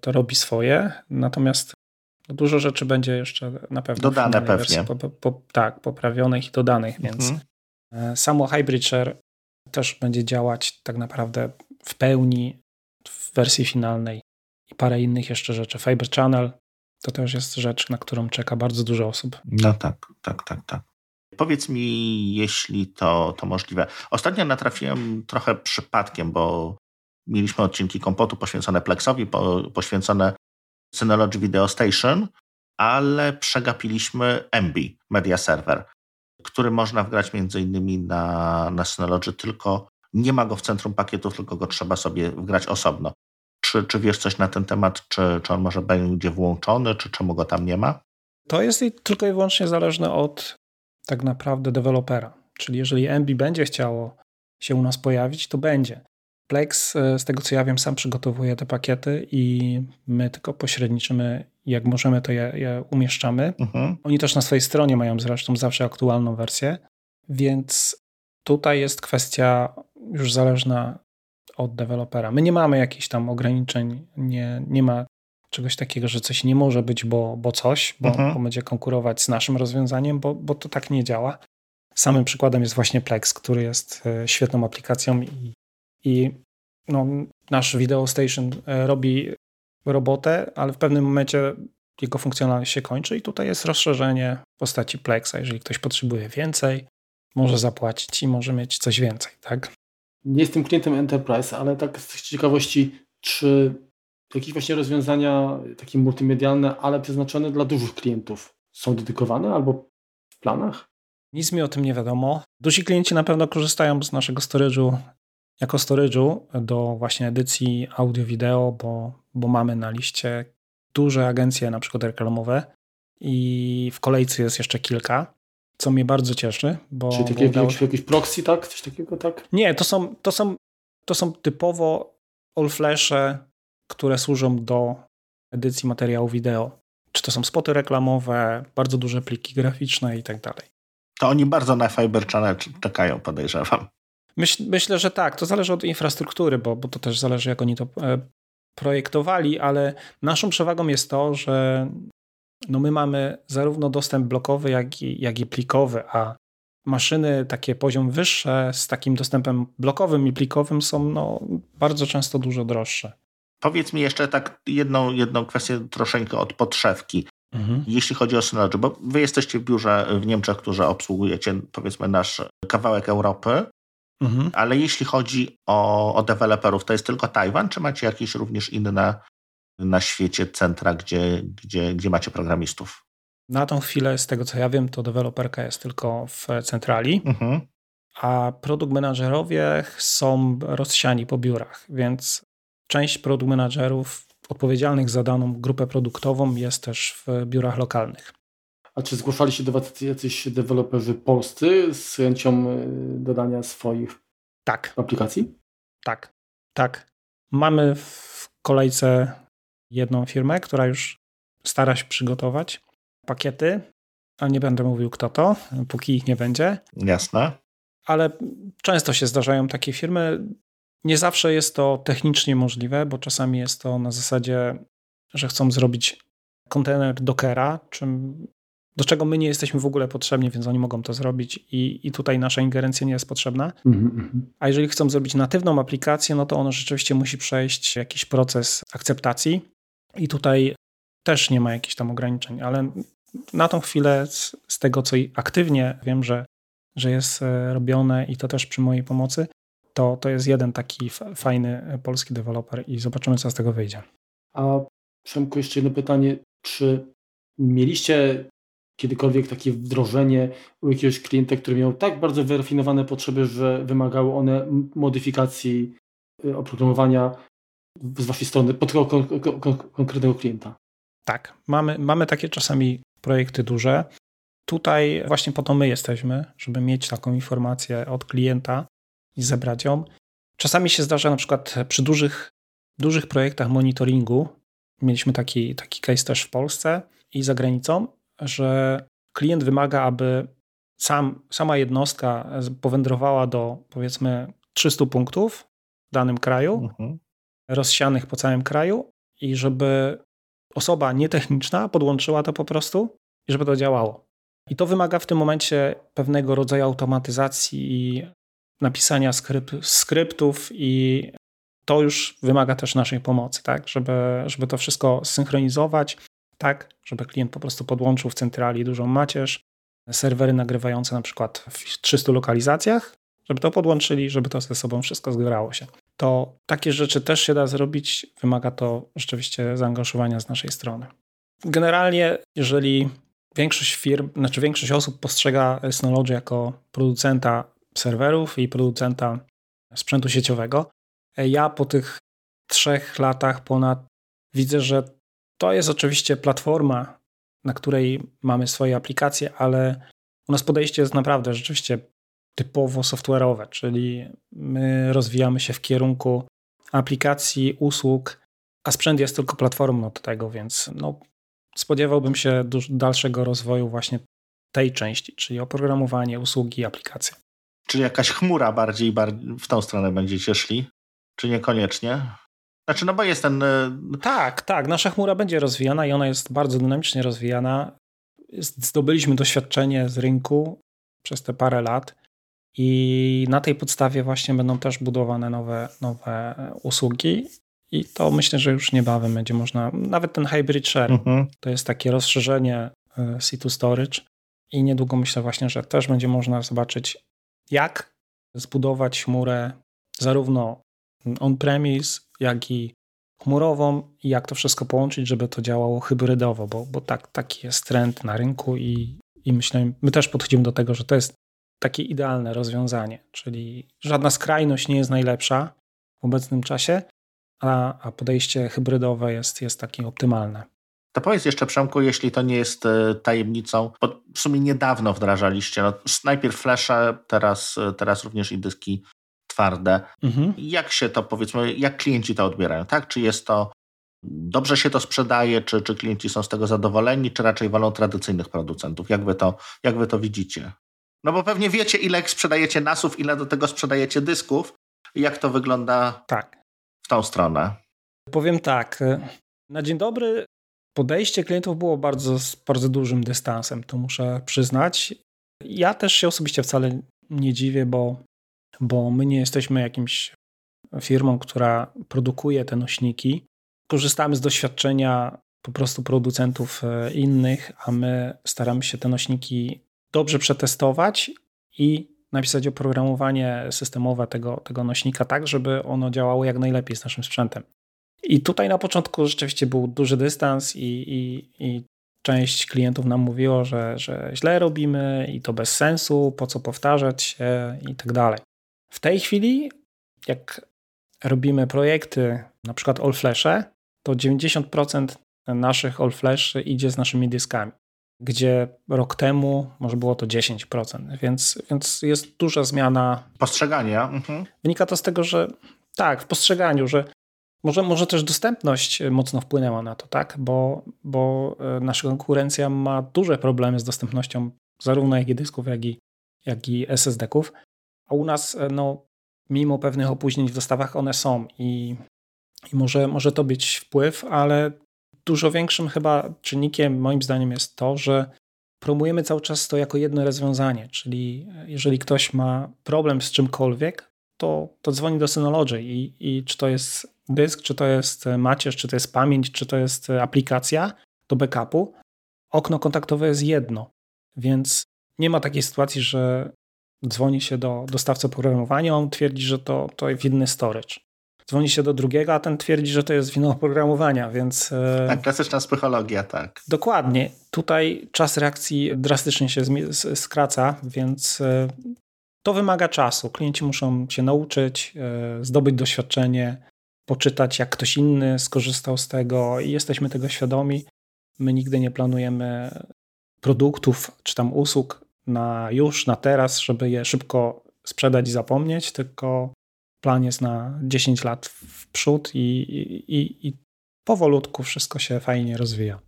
to robi swoje, natomiast no, dużo rzeczy będzie jeszcze na pewno dodane pewnie. Po, po, po, tak, poprawionych i dodanych, więc mhm. Samo Hybrid Share też będzie działać tak naprawdę w pełni w wersji finalnej i parę innych jeszcze rzeczy. Fiber Channel to też jest rzecz, na którą czeka bardzo dużo osób. No tak, tak, tak, tak. Powiedz mi, jeśli to, to możliwe. Ostatnio natrafiłem trochę przypadkiem, bo mieliśmy odcinki kompotu poświęcone Plexowi, po, poświęcone Synology Video Station, ale przegapiliśmy MB Media Server, który można wgrać między innymi na, na Synology, tylko nie ma go w centrum pakietów, tylko go trzeba sobie wgrać osobno. Czy, czy wiesz coś na ten temat, czy, czy on może będzie włączony, czy czemu go tam nie ma? To jest tylko i wyłącznie zależne od tak naprawdę dewelopera. Czyli jeżeli MB będzie chciało się u nas pojawić, to będzie. Plex, e, z tego co ja wiem, sam przygotowuje te pakiety i my tylko pośredniczymy, jak możemy, to je, je umieszczamy. Mhm. Oni też na swojej stronie mają zresztą zawsze aktualną wersję, więc tutaj jest kwestia już zależna od dewelopera. My nie mamy jakichś tam ograniczeń, nie, nie ma czegoś takiego, że coś nie może być, bo, bo coś, bo, mhm. bo będzie konkurować z naszym rozwiązaniem, bo, bo to tak nie działa. Samym przykładem jest właśnie Plex, który jest e, świetną aplikacją i i no, nasz Video Station e, robi robotę, ale w pewnym momencie jego funkcjonalność się kończy i tutaj jest rozszerzenie w postaci Plexa. Jeżeli ktoś potrzebuje więcej, może zapłacić i może mieć coś więcej, tak? Nie jestem klientem Enterprise, ale tak z ciekawości, czy jakieś właśnie rozwiązania takie multimedialne, ale przeznaczone dla dużych klientów są dedykowane albo w planach? Nic mi o tym nie wiadomo. Duzi klienci na pewno korzystają z naszego storage'u jako storage'u do właśnie edycji audio-wideo, bo, bo mamy na liście duże agencje, na przykład reklamowe i w kolejce jest jeszcze kilka, co mnie bardzo cieszy. Bo, Czyli takie udało... jakieś, jakieś proxy, tak? Coś takiego, tak? Nie, to są, to są, to są typowo all-flashe, które służą do edycji materiału wideo. Czy to są spoty reklamowe, bardzo duże pliki graficzne i tak dalej. To oni bardzo na Fiber Channel czekają, podejrzewam. Myśl, myślę, że tak. To zależy od infrastruktury, bo, bo to też zależy, jak oni to e, projektowali, ale naszą przewagą jest to, że no my mamy zarówno dostęp blokowy, jak i, jak i plikowy, a maszyny takie poziom wyższe z takim dostępem blokowym i plikowym są no, bardzo często dużo droższe. Powiedz mi jeszcze tak jedną, jedną kwestię troszeczkę od podszewki. Mhm. Jeśli chodzi o Synology, bo wy jesteście w biurze w Niemczech, którzy obsługujecie powiedzmy nasz kawałek Europy, Mhm. Ale jeśli chodzi o, o deweloperów, to jest tylko Tajwan, czy macie jakieś również inne na świecie centra, gdzie, gdzie, gdzie macie programistów? Na tą chwilę, z tego co ja wiem, to deweloperka jest tylko w centrali, mhm. a produkt menadżerowie są rozsiani po biurach, więc część produkt menadżerów odpowiedzialnych za daną grupę produktową jest też w biurach lokalnych. A czy zgłaszali się do Was jacyś deweloperzy polscy z chęcią y, dodania swoich tak. aplikacji? Tak, tak. Mamy w kolejce jedną firmę, która już stara się przygotować pakiety, ale nie będę mówił kto to, póki ich nie będzie. Jasne. Ale często się zdarzają takie firmy. Nie zawsze jest to technicznie możliwe, bo czasami jest to na zasadzie, że chcą zrobić kontener Dockera, czym do czego my nie jesteśmy w ogóle potrzebni, więc oni mogą to zrobić i, i tutaj nasza ingerencja nie jest potrzebna. Mm-hmm. A jeżeli chcą zrobić natywną aplikację, no to ono rzeczywiście musi przejść jakiś proces akceptacji i tutaj też nie ma jakichś tam ograniczeń, ale na tą chwilę z, z tego, co aktywnie wiem, że, że jest e, robione i to też przy mojej pomocy, to, to jest jeden taki fajny e, polski deweloper i zobaczymy, co z tego wyjdzie. A Przemku, jeszcze jedno pytanie. Czy mieliście kiedykolwiek takie wdrożenie u jakiegoś klienta, który miał tak bardzo wyrafinowane potrzeby, że wymagały one modyfikacji y, oprogramowania z waszej strony pod konkretnego klienta. Tak, mamy, mamy takie czasami projekty duże. Tutaj właśnie po to my jesteśmy, żeby mieć taką informację od klienta i zebrać ją. Czasami się zdarza na przykład przy dużych, dużych projektach monitoringu, mieliśmy taki, taki case też w Polsce i za granicą, że klient wymaga, aby sam, sama jednostka powędrowała do powiedzmy 300 punktów w danym kraju, mhm. Rozsianych po całym kraju i żeby osoba nietechniczna podłączyła to po prostu i żeby to działało. I to wymaga w tym momencie pewnego rodzaju automatyzacji i napisania skrypt, skryptów i to już wymaga też naszej pomocy, tak, żeby, żeby to wszystko synchronizować, tak, żeby klient po prostu podłączył w centrali dużą macierz, serwery nagrywające na przykład w 300 lokalizacjach, żeby to podłączyli, żeby to ze sobą wszystko zgrało się. To takie rzeczy też się da zrobić, wymaga to rzeczywiście zaangażowania z naszej strony. Generalnie, jeżeli większość firm, znaczy większość osób postrzega Synology jako producenta serwerów i producenta sprzętu sieciowego, ja po tych trzech latach ponad widzę, że to jest oczywiście platforma, na której mamy swoje aplikacje, ale u nas podejście jest naprawdę rzeczywiście typowo software'owe, czyli my rozwijamy się w kierunku aplikacji, usług, a sprzęt jest tylko platformą do tego, więc no, spodziewałbym się dalszego rozwoju właśnie tej części, czyli oprogramowanie, usługi, aplikacje. Czyli jakaś chmura bardziej, bardziej w tą stronę będziecie szli? Czy niekoniecznie? Znaczy, no bo jest ten. E, tak, tak. Nasza chmura będzie rozwijana i ona jest bardzo dynamicznie rozwijana. Zdobyliśmy doświadczenie z rynku przez te parę lat i na tej podstawie właśnie będą też budowane nowe, nowe usługi. I to myślę, że już niebawem będzie można, nawet ten hybrid share, mhm. to jest takie rozszerzenie e, C2 Storage i niedługo myślę właśnie, że też będzie można zobaczyć, jak zbudować chmurę zarówno on-premise, jak i chmurową i jak to wszystko połączyć, żeby to działało hybrydowo, bo, bo tak, taki jest trend na rynku i, i myślę, my też podchodzimy do tego, że to jest takie idealne rozwiązanie, czyli żadna skrajność nie jest najlepsza w obecnym czasie, a, a podejście hybrydowe jest, jest takie optymalne. To powiedz jeszcze, Przemku, jeśli to nie jest e, tajemnicą, bo w sumie niedawno wdrażaliście, no, najpierw flasze, teraz, e, teraz również i dyski twarde. Mhm. Jak się to powiedzmy, jak klienci to odbierają, tak? Czy jest to dobrze się to sprzedaje, czy, czy klienci są z tego zadowoleni, czy raczej wolą tradycyjnych producentów? Jak wy to, jak wy to widzicie? No bo pewnie wiecie, ile sprzedajecie nasów, ile do tego sprzedajecie dysków. Jak to wygląda tak. w tą stronę? Powiem tak. Na dzień dobry podejście klientów było bardzo z bardzo dużym dystansem, to muszę przyznać. Ja też się osobiście wcale nie dziwię, bo bo my nie jesteśmy jakimś firmą, która produkuje te nośniki. Korzystamy z doświadczenia po prostu producentów e, innych, a my staramy się te nośniki dobrze przetestować i napisać oprogramowanie systemowe tego, tego nośnika tak, żeby ono działało jak najlepiej z naszym sprzętem. I tutaj na początku rzeczywiście był duży dystans i, i, i część klientów nam mówiło, że, że źle robimy i to bez sensu, po co powtarzać się i tak dalej. W tej chwili, jak robimy projekty, na przykład All Flashe, to 90% naszych All Flash idzie z naszymi dyskami, gdzie rok temu może było to 10%, więc, więc jest duża zmiana. Postrzegania. Mhm. Wynika to z tego, że tak, w postrzeganiu, że może, może też dostępność mocno wpłynęła na to, tak? Bo, bo e, nasza konkurencja ma duże problemy z dostępnością zarówno jak i dysków, jak i, jak i SSD-ków. A u nas, e, no, mimo pewnych opóźnień w dostawach, one są i, i może, może to być wpływ, ale dużo większym chyba czynnikiem, moim zdaniem, jest to, że promujemy cały czas to jako jedno rozwiązanie, czyli e, jeżeli ktoś ma problem z czymkolwiek, to, to dzwoni do Synology i, i czy to jest dysk, czy to jest e, macierz, czy to jest pamięć, czy to jest aplikacja do backupu, okno kontaktowe jest jedno, więc nie ma takiej sytuacji, że dzwoni się do dostawcy oprogramowania, on twierdzi, że to, to jest inny storage. Dzwoni się do drugiego, a ten twierdzi, że to jest wina oprogramowania, więc... E, tak, klasyczna psychologia, tak. Dokładnie. Tutaj czas reakcji drastycznie się skraca, więc e, to wymaga czasu. Klienci muszą się nauczyć, e, zdobyć doświadczenie, poczytać, jak ktoś inny skorzystał z tego i jesteśmy tego świadomi. My nigdy nie planujemy produktów czy tam usług na już, na teraz, żeby je szybko sprzedać i zapomnieć, tylko plan jest na 10 lat w przód i, i, i powolutku wszystko się fajnie rozwija.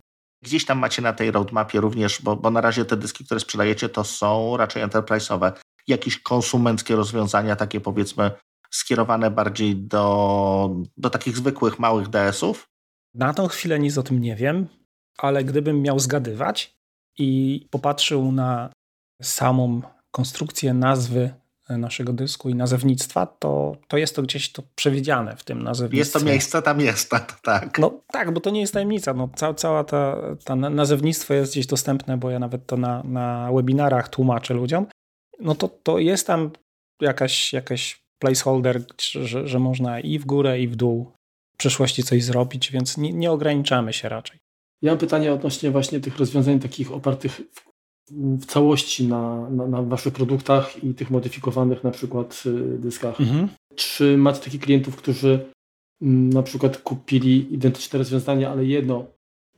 Gdzieś tam macie na tej roadmapie również, bo, bo na razie te dyski, które sprzedajecie, to są raczej enterprise'owe, jakieś konsumenckie rozwiązania, takie powiedzmy skierowane bardziej do, do takich zwykłych małych DS-ów? Na tą chwilę nic o tym nie wiem, ale gdybym miał zgadywać i popatrzył na samą konstrukcję nazwy naszego dysku i nazewnictwa, to, to jest to gdzieś to przewidziane w tym nazewnictwie. Jest to miejsce, tam jest, tak. tak. No tak, bo to nie jest tajemnica. No, cała, cała ta, ta nazewnictwo jest gdzieś dostępne, bo ja nawet to na, na webinarach tłumaczę ludziom. No to, to jest tam jakaś, jakaś placeholder, że, że można i w górę, i w dół w przyszłości coś zrobić, więc nie, nie ograniczamy się raczej. Ja mam pytanie odnośnie właśnie tych rozwiązań takich opartych w w całości na, na, na, waszych produktach i tych modyfikowanych na przykład y, dyskach. Mhm. Czy macie takich klientów, którzy mm, na przykład kupili identyczne rozwiązania, ale jedno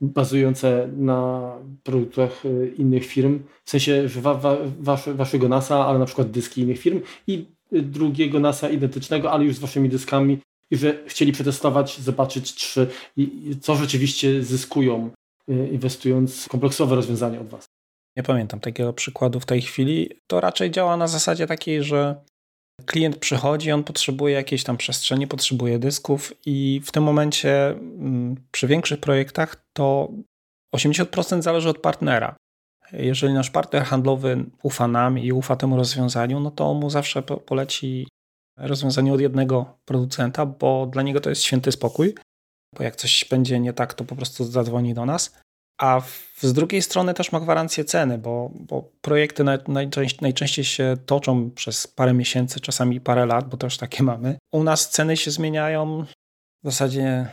bazujące na produktach y, innych firm, w sensie, że wa, wa, wasze, waszego NASA, ale na przykład dyski innych firm i drugiego NASA identycznego, ale już z waszymi dyskami i że chcieli przetestować, zobaczyć, czy, co rzeczywiście zyskują y, inwestując w kompleksowe rozwiązania od was nie pamiętam takiego przykładu w tej chwili, to raczej działa na zasadzie takiej, że klient przychodzi, on potrzebuje jakiejś tam przestrzeni, potrzebuje dysków i w tym momencie mm, przy większych projektach to 80% zależy od partnera. Jeżeli nasz partner handlowy ufa nam i ufa temu rozwiązaniu, no to mu zawsze poleci rozwiązanie od jednego producenta, bo dla niego to jest święty spokój, bo jak coś będzie nie tak, to po prostu zadzwoni do nas. A z drugiej strony też ma gwarancję ceny, bo, bo projekty najczęściej, najczęściej się toczą przez parę miesięcy, czasami parę lat, bo też takie mamy. U nas ceny się zmieniają w zasadzie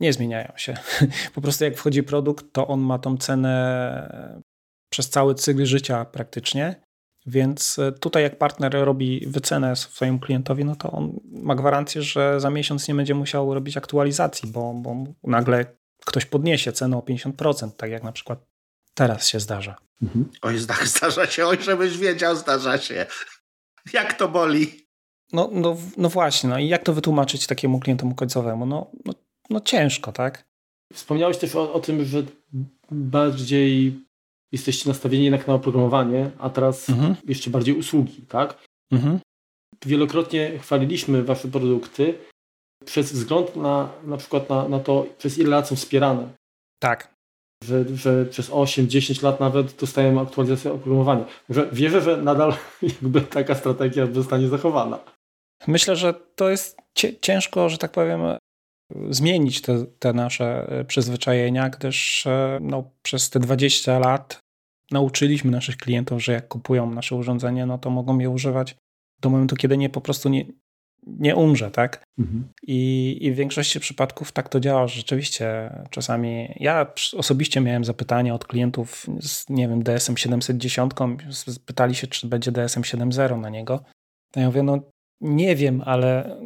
nie zmieniają się. Po prostu jak wchodzi produkt, to on ma tą cenę przez cały cykl życia praktycznie. Więc tutaj jak partner robi wycenę swojemu klientowi, no to on ma gwarancję, że za miesiąc nie będzie musiał robić aktualizacji, bo, bo nagle ktoś podniesie cenę o 50%, tak jak na przykład teraz się zdarza. Mhm. Oj, zdarza się, oj, żebyś wiedział, zdarza się. Jak to boli? No, no, no właśnie, no i jak to wytłumaczyć takiemu klientowi końcowemu? No, no, no ciężko, tak? Wspomniałeś też o, o tym, że bardziej jesteście nastawieni jednak na oprogramowanie, a teraz mhm. jeszcze bardziej usługi, tak? Mhm. Wielokrotnie chwaliliśmy wasze produkty, przez wzgląd na na przykład na, na to, przez ile lat są wspierane. Tak. Że, że przez 8-10 lat nawet dostajemy aktualizację oprogramowania. Że wierzę, że nadal jakby taka strategia zostanie zachowana. Myślę, że to jest ciężko, że tak powiem, zmienić te, te nasze e, przyzwyczajenia, gdyż e, no, przez te 20 lat nauczyliśmy naszych klientów, że jak kupują nasze urządzenie, no to mogą je używać do momentu, kiedy nie po prostu nie, nie umrze, tak? Mhm. I, I w większości przypadków tak to działa, że rzeczywiście czasami ja osobiście miałem zapytania od klientów z, nie wiem, DSM 710, pytali się, czy będzie DSM 7.0 na niego. To ja mówię, no nie wiem, ale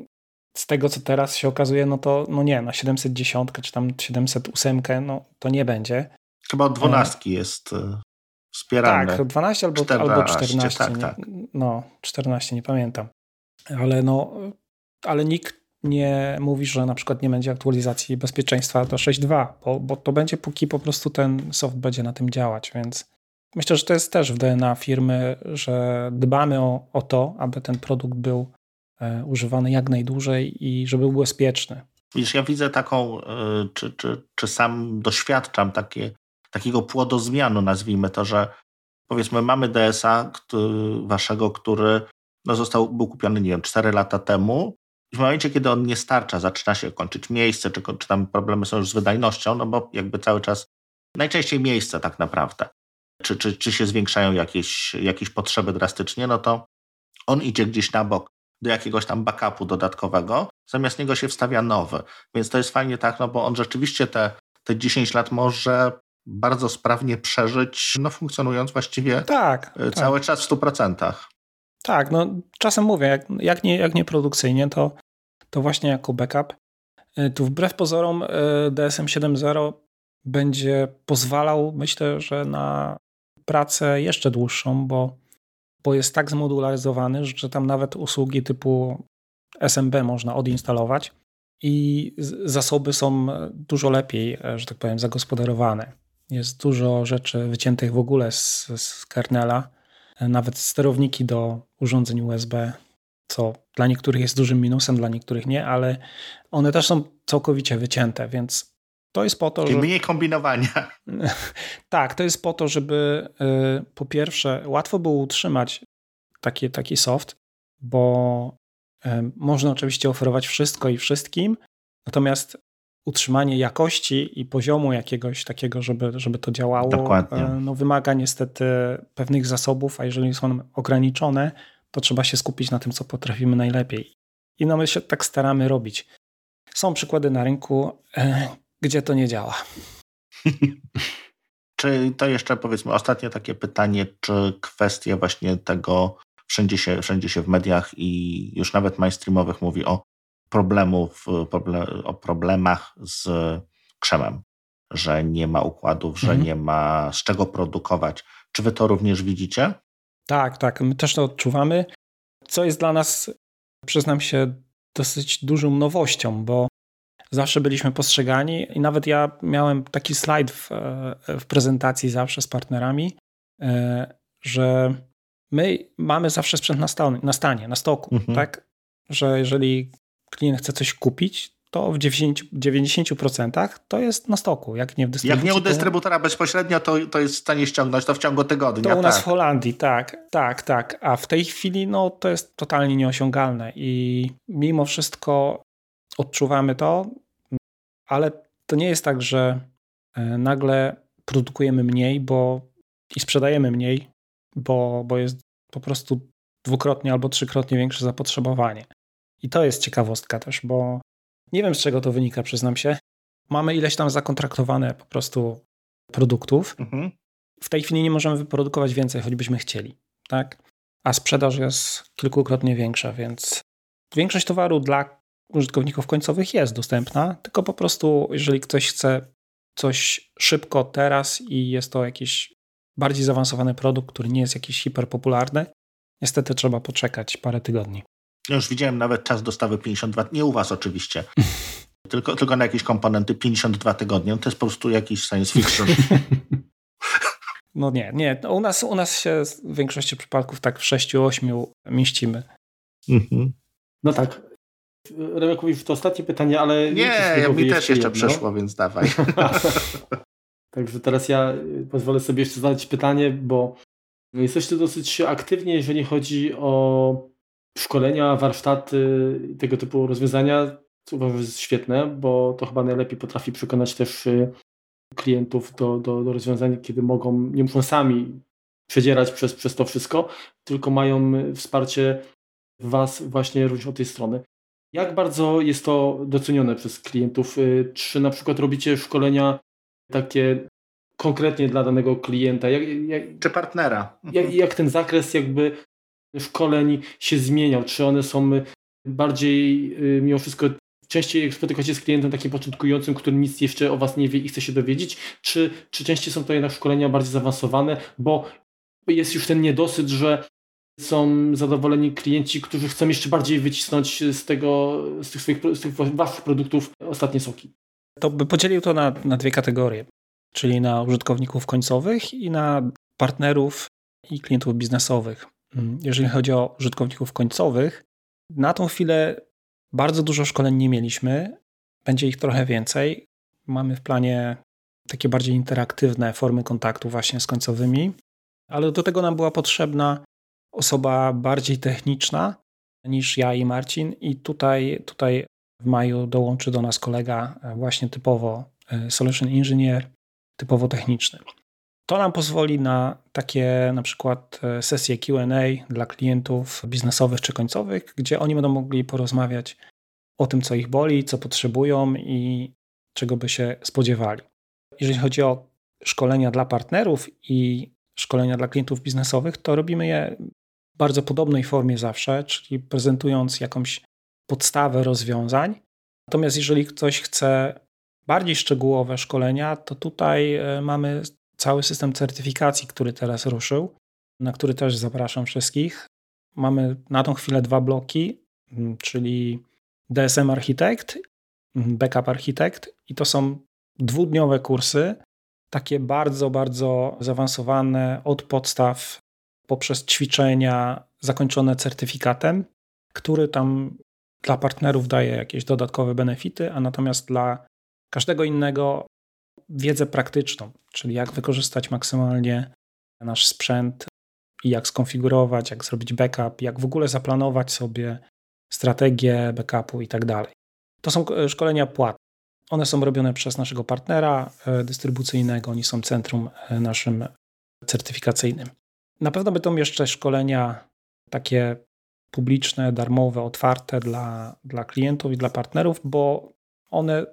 z tego, co teraz się okazuje, no to no nie, na 710 czy tam 708 no to nie będzie. Chyba od 12 e... jest e, wspierane. Tak, 12 albo 14. Albo 14 tak, tak. No, 14, nie pamiętam ale, no, ale nikt nie mówi, że na przykład nie będzie aktualizacji bezpieczeństwa do 6.2, bo, bo to będzie póki po prostu ten soft będzie na tym działać, więc myślę, że to jest też w DNA firmy, że dbamy o, o to, aby ten produkt był e, używany jak najdłużej i żeby był bezpieczny. Wiesz, ja widzę taką, e, czy, czy, czy sam doświadczam takie, takiego płodozmianu, nazwijmy to, że powiedzmy mamy DSA waszego, który no został, był kupiony, nie wiem, 4 lata temu. I w momencie, kiedy on nie starcza, zaczyna się kończyć miejsce, czy, czy tam problemy są już z wydajnością, no bo jakby cały czas, najczęściej miejsce tak naprawdę, czy, czy, czy się zwiększają jakieś, jakieś potrzeby drastycznie, no to on idzie gdzieś na bok. do jakiegoś tam backupu dodatkowego, zamiast niego się wstawia nowy. Więc to jest fajnie tak, no bo on rzeczywiście te, te 10 lat może bardzo sprawnie przeżyć, no funkcjonując właściwie tak, e, cały tak. czas w 100%. Tak, no czasem mówię, jak, jak, nie, jak nie produkcyjnie, to, to właśnie jako backup. E, tu wbrew pozorom e, DSM 7.0 będzie pozwalał, myślę, że na pracę jeszcze dłuższą, bo, bo jest tak zmodularyzowany, że tam nawet usługi typu SMB można odinstalować i zasoby są dużo lepiej, że tak powiem, zagospodarowane. Jest dużo rzeczy wyciętych w ogóle z, z kernela, nawet sterowniki do urządzeń USB, co dla niektórych jest dużym minusem, dla niektórych nie, ale one też są całkowicie wycięte, więc to jest po to, że... mniej kombinowania. tak, to jest po to, żeby y, po pierwsze łatwo było utrzymać taki, taki soft, bo y, można oczywiście oferować wszystko i wszystkim, natomiast utrzymanie jakości i poziomu jakiegoś takiego, żeby, żeby to działało, Dokładnie. Y, no, wymaga niestety pewnych zasobów, a jeżeli są ograniczone, to trzeba się skupić na tym, co potrafimy najlepiej. I no my się tak staramy robić. Są przykłady na rynku, gdzie to nie działa. czy to jeszcze powiedzmy ostatnie takie pytanie, czy kwestie właśnie tego wszędzie się, wszędzie się w mediach i już nawet mainstreamowych mówi o problemów, o problemach z krzemem, że nie ma układów, że mhm. nie ma z czego produkować. Czy wy to również widzicie? Tak, tak, my też to odczuwamy, co jest dla nas, przyznam się, dosyć dużą nowością, bo zawsze byliśmy postrzegani i nawet ja miałem taki slajd w, w prezentacji zawsze z partnerami, e, że my mamy zawsze sprzęt na, stanie, na stanie, na stoku, mhm. tak? Że jeżeli klient chce coś kupić, to w 90%, 90% to jest na stoku, jak nie w dystrybucji. Jak nie u dystrybutora bezpośrednio, to, to jest w stanie ściągnąć to w ciągu tygodnia. To u nas tak. w Holandii, tak, tak, tak. A w tej chwili no, to jest totalnie nieosiągalne i mimo wszystko odczuwamy to, ale to nie jest tak, że e, nagle produkujemy mniej bo, i sprzedajemy mniej, bo, bo jest po prostu dwukrotnie albo trzykrotnie większe zapotrzebowanie. I to jest ciekawostka też, bo nie wiem z czego to wynika, przyznam się. Mamy ileś tam zakontraktowane po prostu produktów. Mhm. W tej chwili nie możemy wyprodukować więcej, choćbyśmy chcieli, tak? A sprzedaż jest kilkukrotnie większa, więc większość towaru dla użytkowników końcowych jest dostępna, tylko po prostu, jeżeli ktoś chce coś szybko teraz i jest to jakiś bardziej zaawansowany produkt, który nie jest jakiś hiperpopularny, niestety trzeba poczekać parę tygodni. Ja już widziałem nawet czas dostawy 52, nie u was oczywiście, tylko, tylko na jakieś komponenty 52 tygodnie. To jest po prostu jakiś science fiction. No nie, nie. U nas, u nas się w większości przypadków tak w 6-8 mieścimy. Mhm. No tak. Remek mówi to ostatnie pytanie, ale... Nie, ja mi też jeszcze jedno. przeszło, więc dawaj. Także teraz ja pozwolę sobie jeszcze zadać pytanie, bo jesteście dosyć aktywnie, jeżeli chodzi o szkolenia, warsztaty i tego typu rozwiązania, uważam, jest świetne, bo to chyba najlepiej potrafi przekonać też y, klientów do, do, do rozwiązań, kiedy mogą, nie muszą sami przedzierać przez, przez to wszystko, tylko mają wsparcie Was właśnie również od tej strony. Jak bardzo jest to docenione przez klientów? Y, czy na przykład robicie szkolenia takie konkretnie dla danego klienta? Jak, jak, czy partnera? Jak, jak ten zakres jakby szkoleń się zmieniał? Czy one są bardziej y, mimo wszystko częściej spotykacie się z klientem takim początkującym, który nic jeszcze o Was nie wie i chce się dowiedzieć, czy, czy częściej są to jednak szkolenia bardziej zaawansowane, bo jest już ten niedosyt, że są zadowoleni klienci, którzy chcą jeszcze bardziej wycisnąć z tego, z tych swoich z tych waszych produktów ostatnie soki. To by podzielił to na, na dwie kategorie, czyli na użytkowników końcowych i na partnerów i klientów biznesowych. Mm, jeżeli chodzi o użytkowników końcowych, na tą chwilę bardzo dużo szkoleń nie mieliśmy. Będzie ich trochę więcej. Mamy w planie takie bardziej interaktywne formy kontaktu właśnie z końcowymi, ale do tego nam była potrzebna osoba bardziej techniczna niż ja i Marcin i tutaj, tutaj w maju dołączy do nas kolega właśnie typowo e, solution engineer, typowo techniczny. To nam pozwoli na takie na przykład e, sesje QA dla klientów biznesowych czy końcowych, gdzie oni będą mogli porozmawiać o tym, co ich boli, co potrzebują i czego by się spodziewali. Jeżeli chodzi o szkolenia dla partnerów i szkolenia dla klientów biznesowych, to robimy je w bardzo podobnej formie zawsze, czyli prezentując jakąś podstawę rozwiązań. Natomiast jeżeli ktoś chce bardziej szczegółowe szkolenia, to tutaj e, mamy cały system certyfikacji, który teraz ruszył, na który też zapraszam wszystkich. Mamy na tą chwilę dwa bloki, czyli DSM Architect, Backup Architect i to są dwudniowe kursy, takie bardzo, bardzo zaawansowane od podstaw poprzez ćwiczenia zakończone certyfikatem, który tam dla partnerów daje jakieś dodatkowe benefity, a natomiast dla każdego innego wiedzę praktyczną, czyli jak wykorzystać maksymalnie nasz sprzęt i jak skonfigurować, jak zrobić backup, jak w ogóle zaplanować sobie strategię backupu i tak dalej. To są e, szkolenia płatne. One są robione przez naszego partnera e, dystrybucyjnego, oni są centrum e, naszym certyfikacyjnym. Na pewno będą jeszcze szkolenia takie publiczne, darmowe, otwarte dla, dla klientów i dla partnerów, bo one,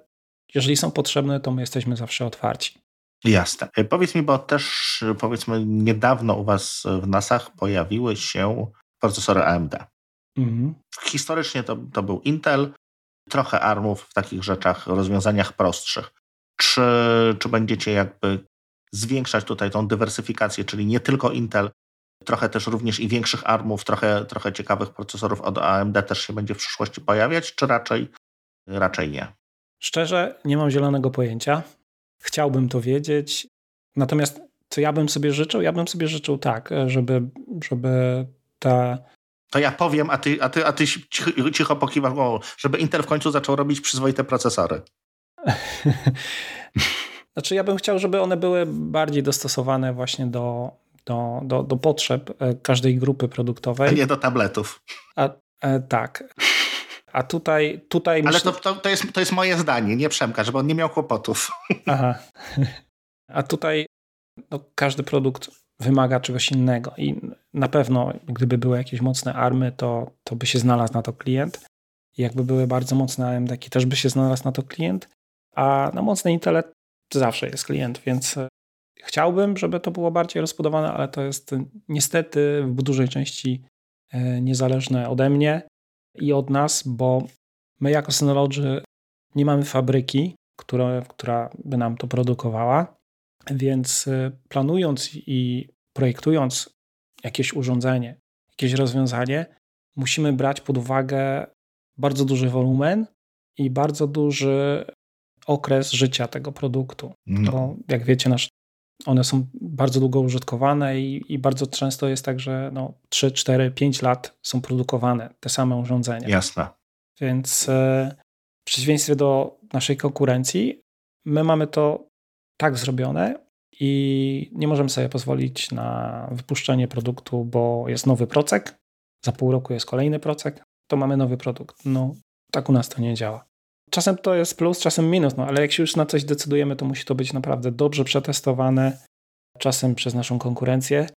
jeżeli są potrzebne, to my jesteśmy zawsze otwarci. Jasne. Powiedz mi, bo też powiedzmy niedawno u Was w NASach pojawiły się procesory AMD. Mhm. Historycznie to, to był Intel, trochę ARMów w takich rzeczach, rozwiązaniach prostszych. Czy, czy będziecie jakby zwiększać tutaj tą dywersyfikację, czyli nie tylko Intel, trochę też również i większych ARMów, trochę, trochę ciekawych procesorów od AMD też się będzie w przyszłości pojawiać, czy raczej, raczej nie? Szczerze, nie mam zielonego pojęcia. Chciałbym to wiedzieć. Natomiast co ja bym sobie życzył? Ja bym sobie życzył tak, żeby, żeby ta to ja powiem, a ty, a ty, a ty cicho, cicho pokiwasz głową, żeby Intel w końcu zaczął robić przyzwoite procesory. znaczy ja bym chciał, żeby one były bardziej dostosowane właśnie do, do, do, do potrzeb e, każdej grupy produktowej. A nie do tabletów. A, e, tak. A tutaj. tutaj Ale myślę... to, to, to, jest, to jest moje zdanie, nie Przemka, żeby on nie miał kłopotów. Aha. A tutaj no, każdy produkt wymaga czegoś innego i na pewno gdyby były jakieś mocne army, to, to by się znalazł na to klient. I jakby były bardzo mocne AMD, też by się znalazł na to klient, a na mocny intelekt zawsze jest klient, więc e, chciałbym, żeby to było bardziej rozbudowane, ale to jest niestety w dużej części e, niezależne ode mnie i od nas, bo my jako Synology nie mamy fabryki, która, która by nam to produkowała. Więc y, planując i projektując jakieś urządzenie, jakieś rozwiązanie, musimy brać pod uwagę bardzo duży wolumen i bardzo duży okres życia tego produktu. No. Bo jak wiecie, nasz, one są bardzo długo użytkowane i, i bardzo często jest tak, że no 3, 4, 5 lat są produkowane te same urządzenia. Jasne. Więc y, w przeciwieństwie do naszej konkurencji, my mamy to tak zrobione i nie możemy sobie pozwolić na wypuszczenie produktu, bo jest nowy procek, za pół roku jest kolejny procek, to mamy nowy produkt. No, tak u nas to nie działa. Czasem to jest plus, czasem minus, no ale jak się już na coś decydujemy, to musi to być naprawdę dobrze przetestowane, czasem przez naszą konkurencję.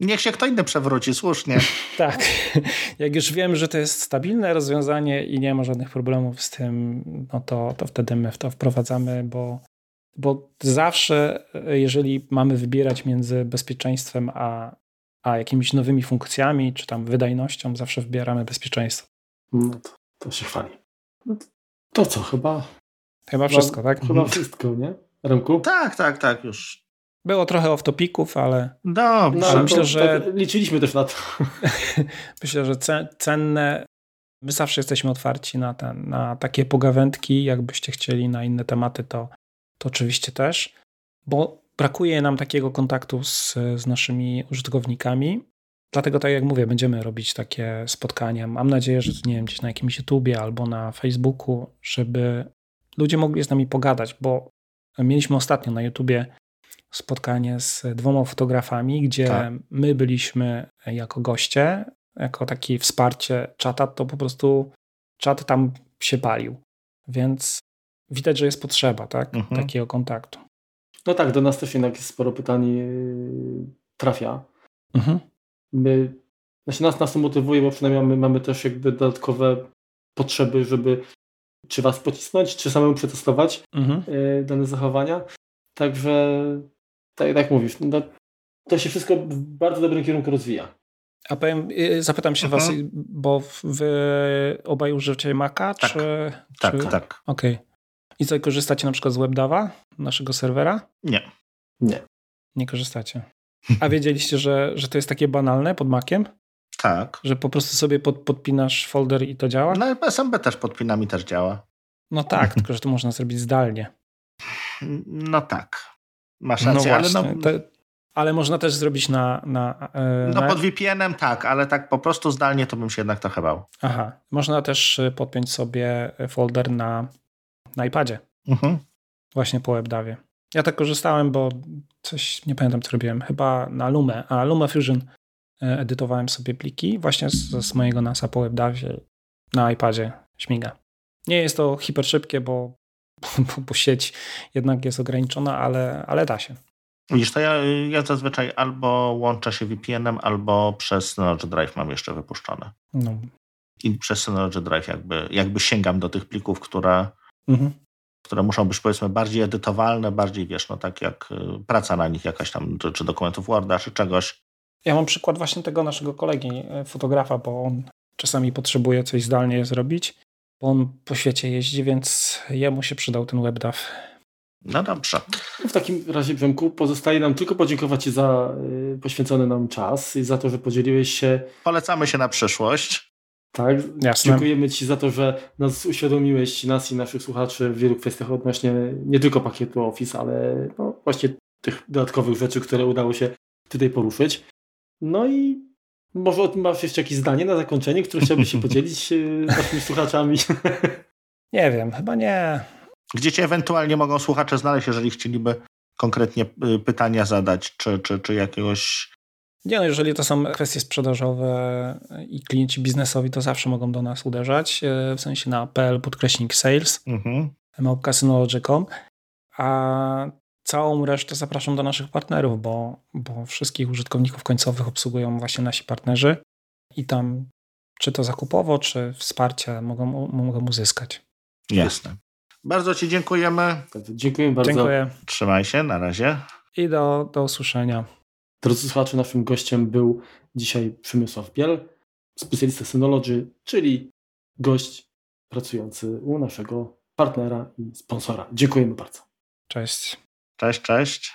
Niech się kto inny przewróci, słusznie. tak. Jak już wiem, że to jest stabilne rozwiązanie i nie ma żadnych problemów z tym, no to, to wtedy my w to wprowadzamy, bo bo zawsze, jeżeli mamy wybierać między bezpieczeństwem a, a jakimiś nowymi funkcjami, czy tam wydajnością, zawsze wybieramy bezpieczeństwo. No to, to się chwali. To, co, chyba... Chyba wszystko, tak? Chyba mhm. wszystko, nie? Remku? Tak, tak, tak, już. Było trochę off-topików, ale... Dobrze. No, ale myślę, to, że... To liczyliśmy też na to. myślę, że cenne... My zawsze jesteśmy otwarci na, ten, na takie pogawędki. Jakbyście chcieli na inne tematy, to to oczywiście też, bo brakuje nam takiego kontaktu z, z naszymi użytkownikami. Dlatego, tak jak mówię, będziemy robić takie spotkania. Mam nadzieję, że nie wiem, gdzieś na jakimś YouTubie albo na Facebooku, żeby ludzie mogli z nami pogadać, bo mieliśmy ostatnio na YouTubie spotkanie z dwoma fotografami, gdzie tak. my byliśmy jako goście, jako takie wsparcie czata, to po prostu czat tam się palił. Więc widać, że jest potrzeba tak? Mhm. takiego kontaktu. No tak, do nas też jednak sporo pytań yy, trafia. Mhm. My, znaczy nas, nas to motywuje, bo przynajmniej mamy, mamy też jakby dodatkowe potrzeby, żeby czy was pocisnąć, czy samemu przetestować Mhm. yy, dane zachowania. Także, tak jak mówisz, no, to się wszystko w bardzo dobrym kierunku rozwija. A powiem, y, zapytam się Mhm. was, bo wy obaj używacie Maca, Tak. czy... Tak, czy... tak. Okej. I co, korzystacie na przykład z WebDAVa, naszego serwera? Nie. Nie. Nie korzystacie. A wiedzieliście, że, że to jest takie banalne pod Maciem? Tak. Że po prostu sobie pod, podpinasz folder i to działa? No i SMB też pod pinami też działa. No tak, tylko że to można zrobić zdalnie. No tak. Masz No rację, ale właśnie. no, ale można też zrobić na... na, e, no na pod VPN-em tak, ale tak po prostu zdalnie to bym się jednak trochę bał. Aha. Można też e, podpiąć sobie folder na, na iPadzie. Mhm. Właśnie po WebDAVie. Ja tak korzystałem, bo coś, nie pamiętam co robiłem, chyba na Lume, a Lume Fusion e, edytowałem sobie pliki właśnie z, z mojego NASA po WebDAVie na iPadzie śmiga. Nie jest to hiper szybkie, bo, bo, bo sieć jednak jest ograniczona, ale, ale da się. Widzisz, to ja, ja zazwyczaj albo łączę się VPN-em, albo przez Synology Drive mam jeszcze wypuszczone. No. I przez Synology Drive jakby, jakby sięgam do tych plików, które, Mhm. Które muszą być powiedzmy bardziej edytowalne, bardziej wiesz, no tak jak y, praca na nich jakaś tam, czy, czy dokumentów Worda, czy czegoś. Ja mam przykład właśnie tego naszego kolegi, e, fotografa, bo on czasami potrzebuje coś zdalnie zrobić, bo on po świecie jeździ, więc jemu się przydał ten WebDAV. No dobrze. W takim razie, Przemku, pozostaje nam tylko podziękować Ci za y, poświęcony nam czas i za to, że podzieliłeś się. Polecamy się na przyszłość. Tak, Jasne. dziękujemy Ci za to, że nas uświadomiłeś, nas i naszych słuchaczy w wielu kwestiach odnośnie nie tylko pakietu Office, ale no, właśnie tych dodatkowych rzeczy, które udało się tutaj poruszyć. No i może masz jeszcze jakieś zdanie na zakończenie, które chciałbyś się podzielić y, z naszymi słuchaczami? Nie wiem, chyba nie. Gdzie cię ewentualnie mogą słuchacze znaleźć, jeżeli chcieliby konkretnie y, pytania zadać, czy, czy, czy jakiegoś... Nie, no, jeżeli to są kwestie sprzedażowe i klienci biznesowi, to zawsze mogą do nas uderzać, e, w sensie na pl podkreśnik sales, Mhm. małpkasynology.com, a całą resztę zapraszam do naszych partnerów, bo, bo wszystkich użytkowników końcowych obsługują właśnie nasi partnerzy i tam czy to zakupowo, czy wsparcie mogą, mogą uzyskać. Jasne. Bardzo Ci dziękujemy. Dziękuję bardzo. Dziękuję Trzymaj się, na razie. i do, do usłyszenia. Drodzy słuchacze, naszym gościem był dzisiaj Przemysław Biel, specjalista Synology, czyli gość pracujący u naszego partnera i sponsora. Dziękujemy bardzo. Cześć. Cześć, cześć.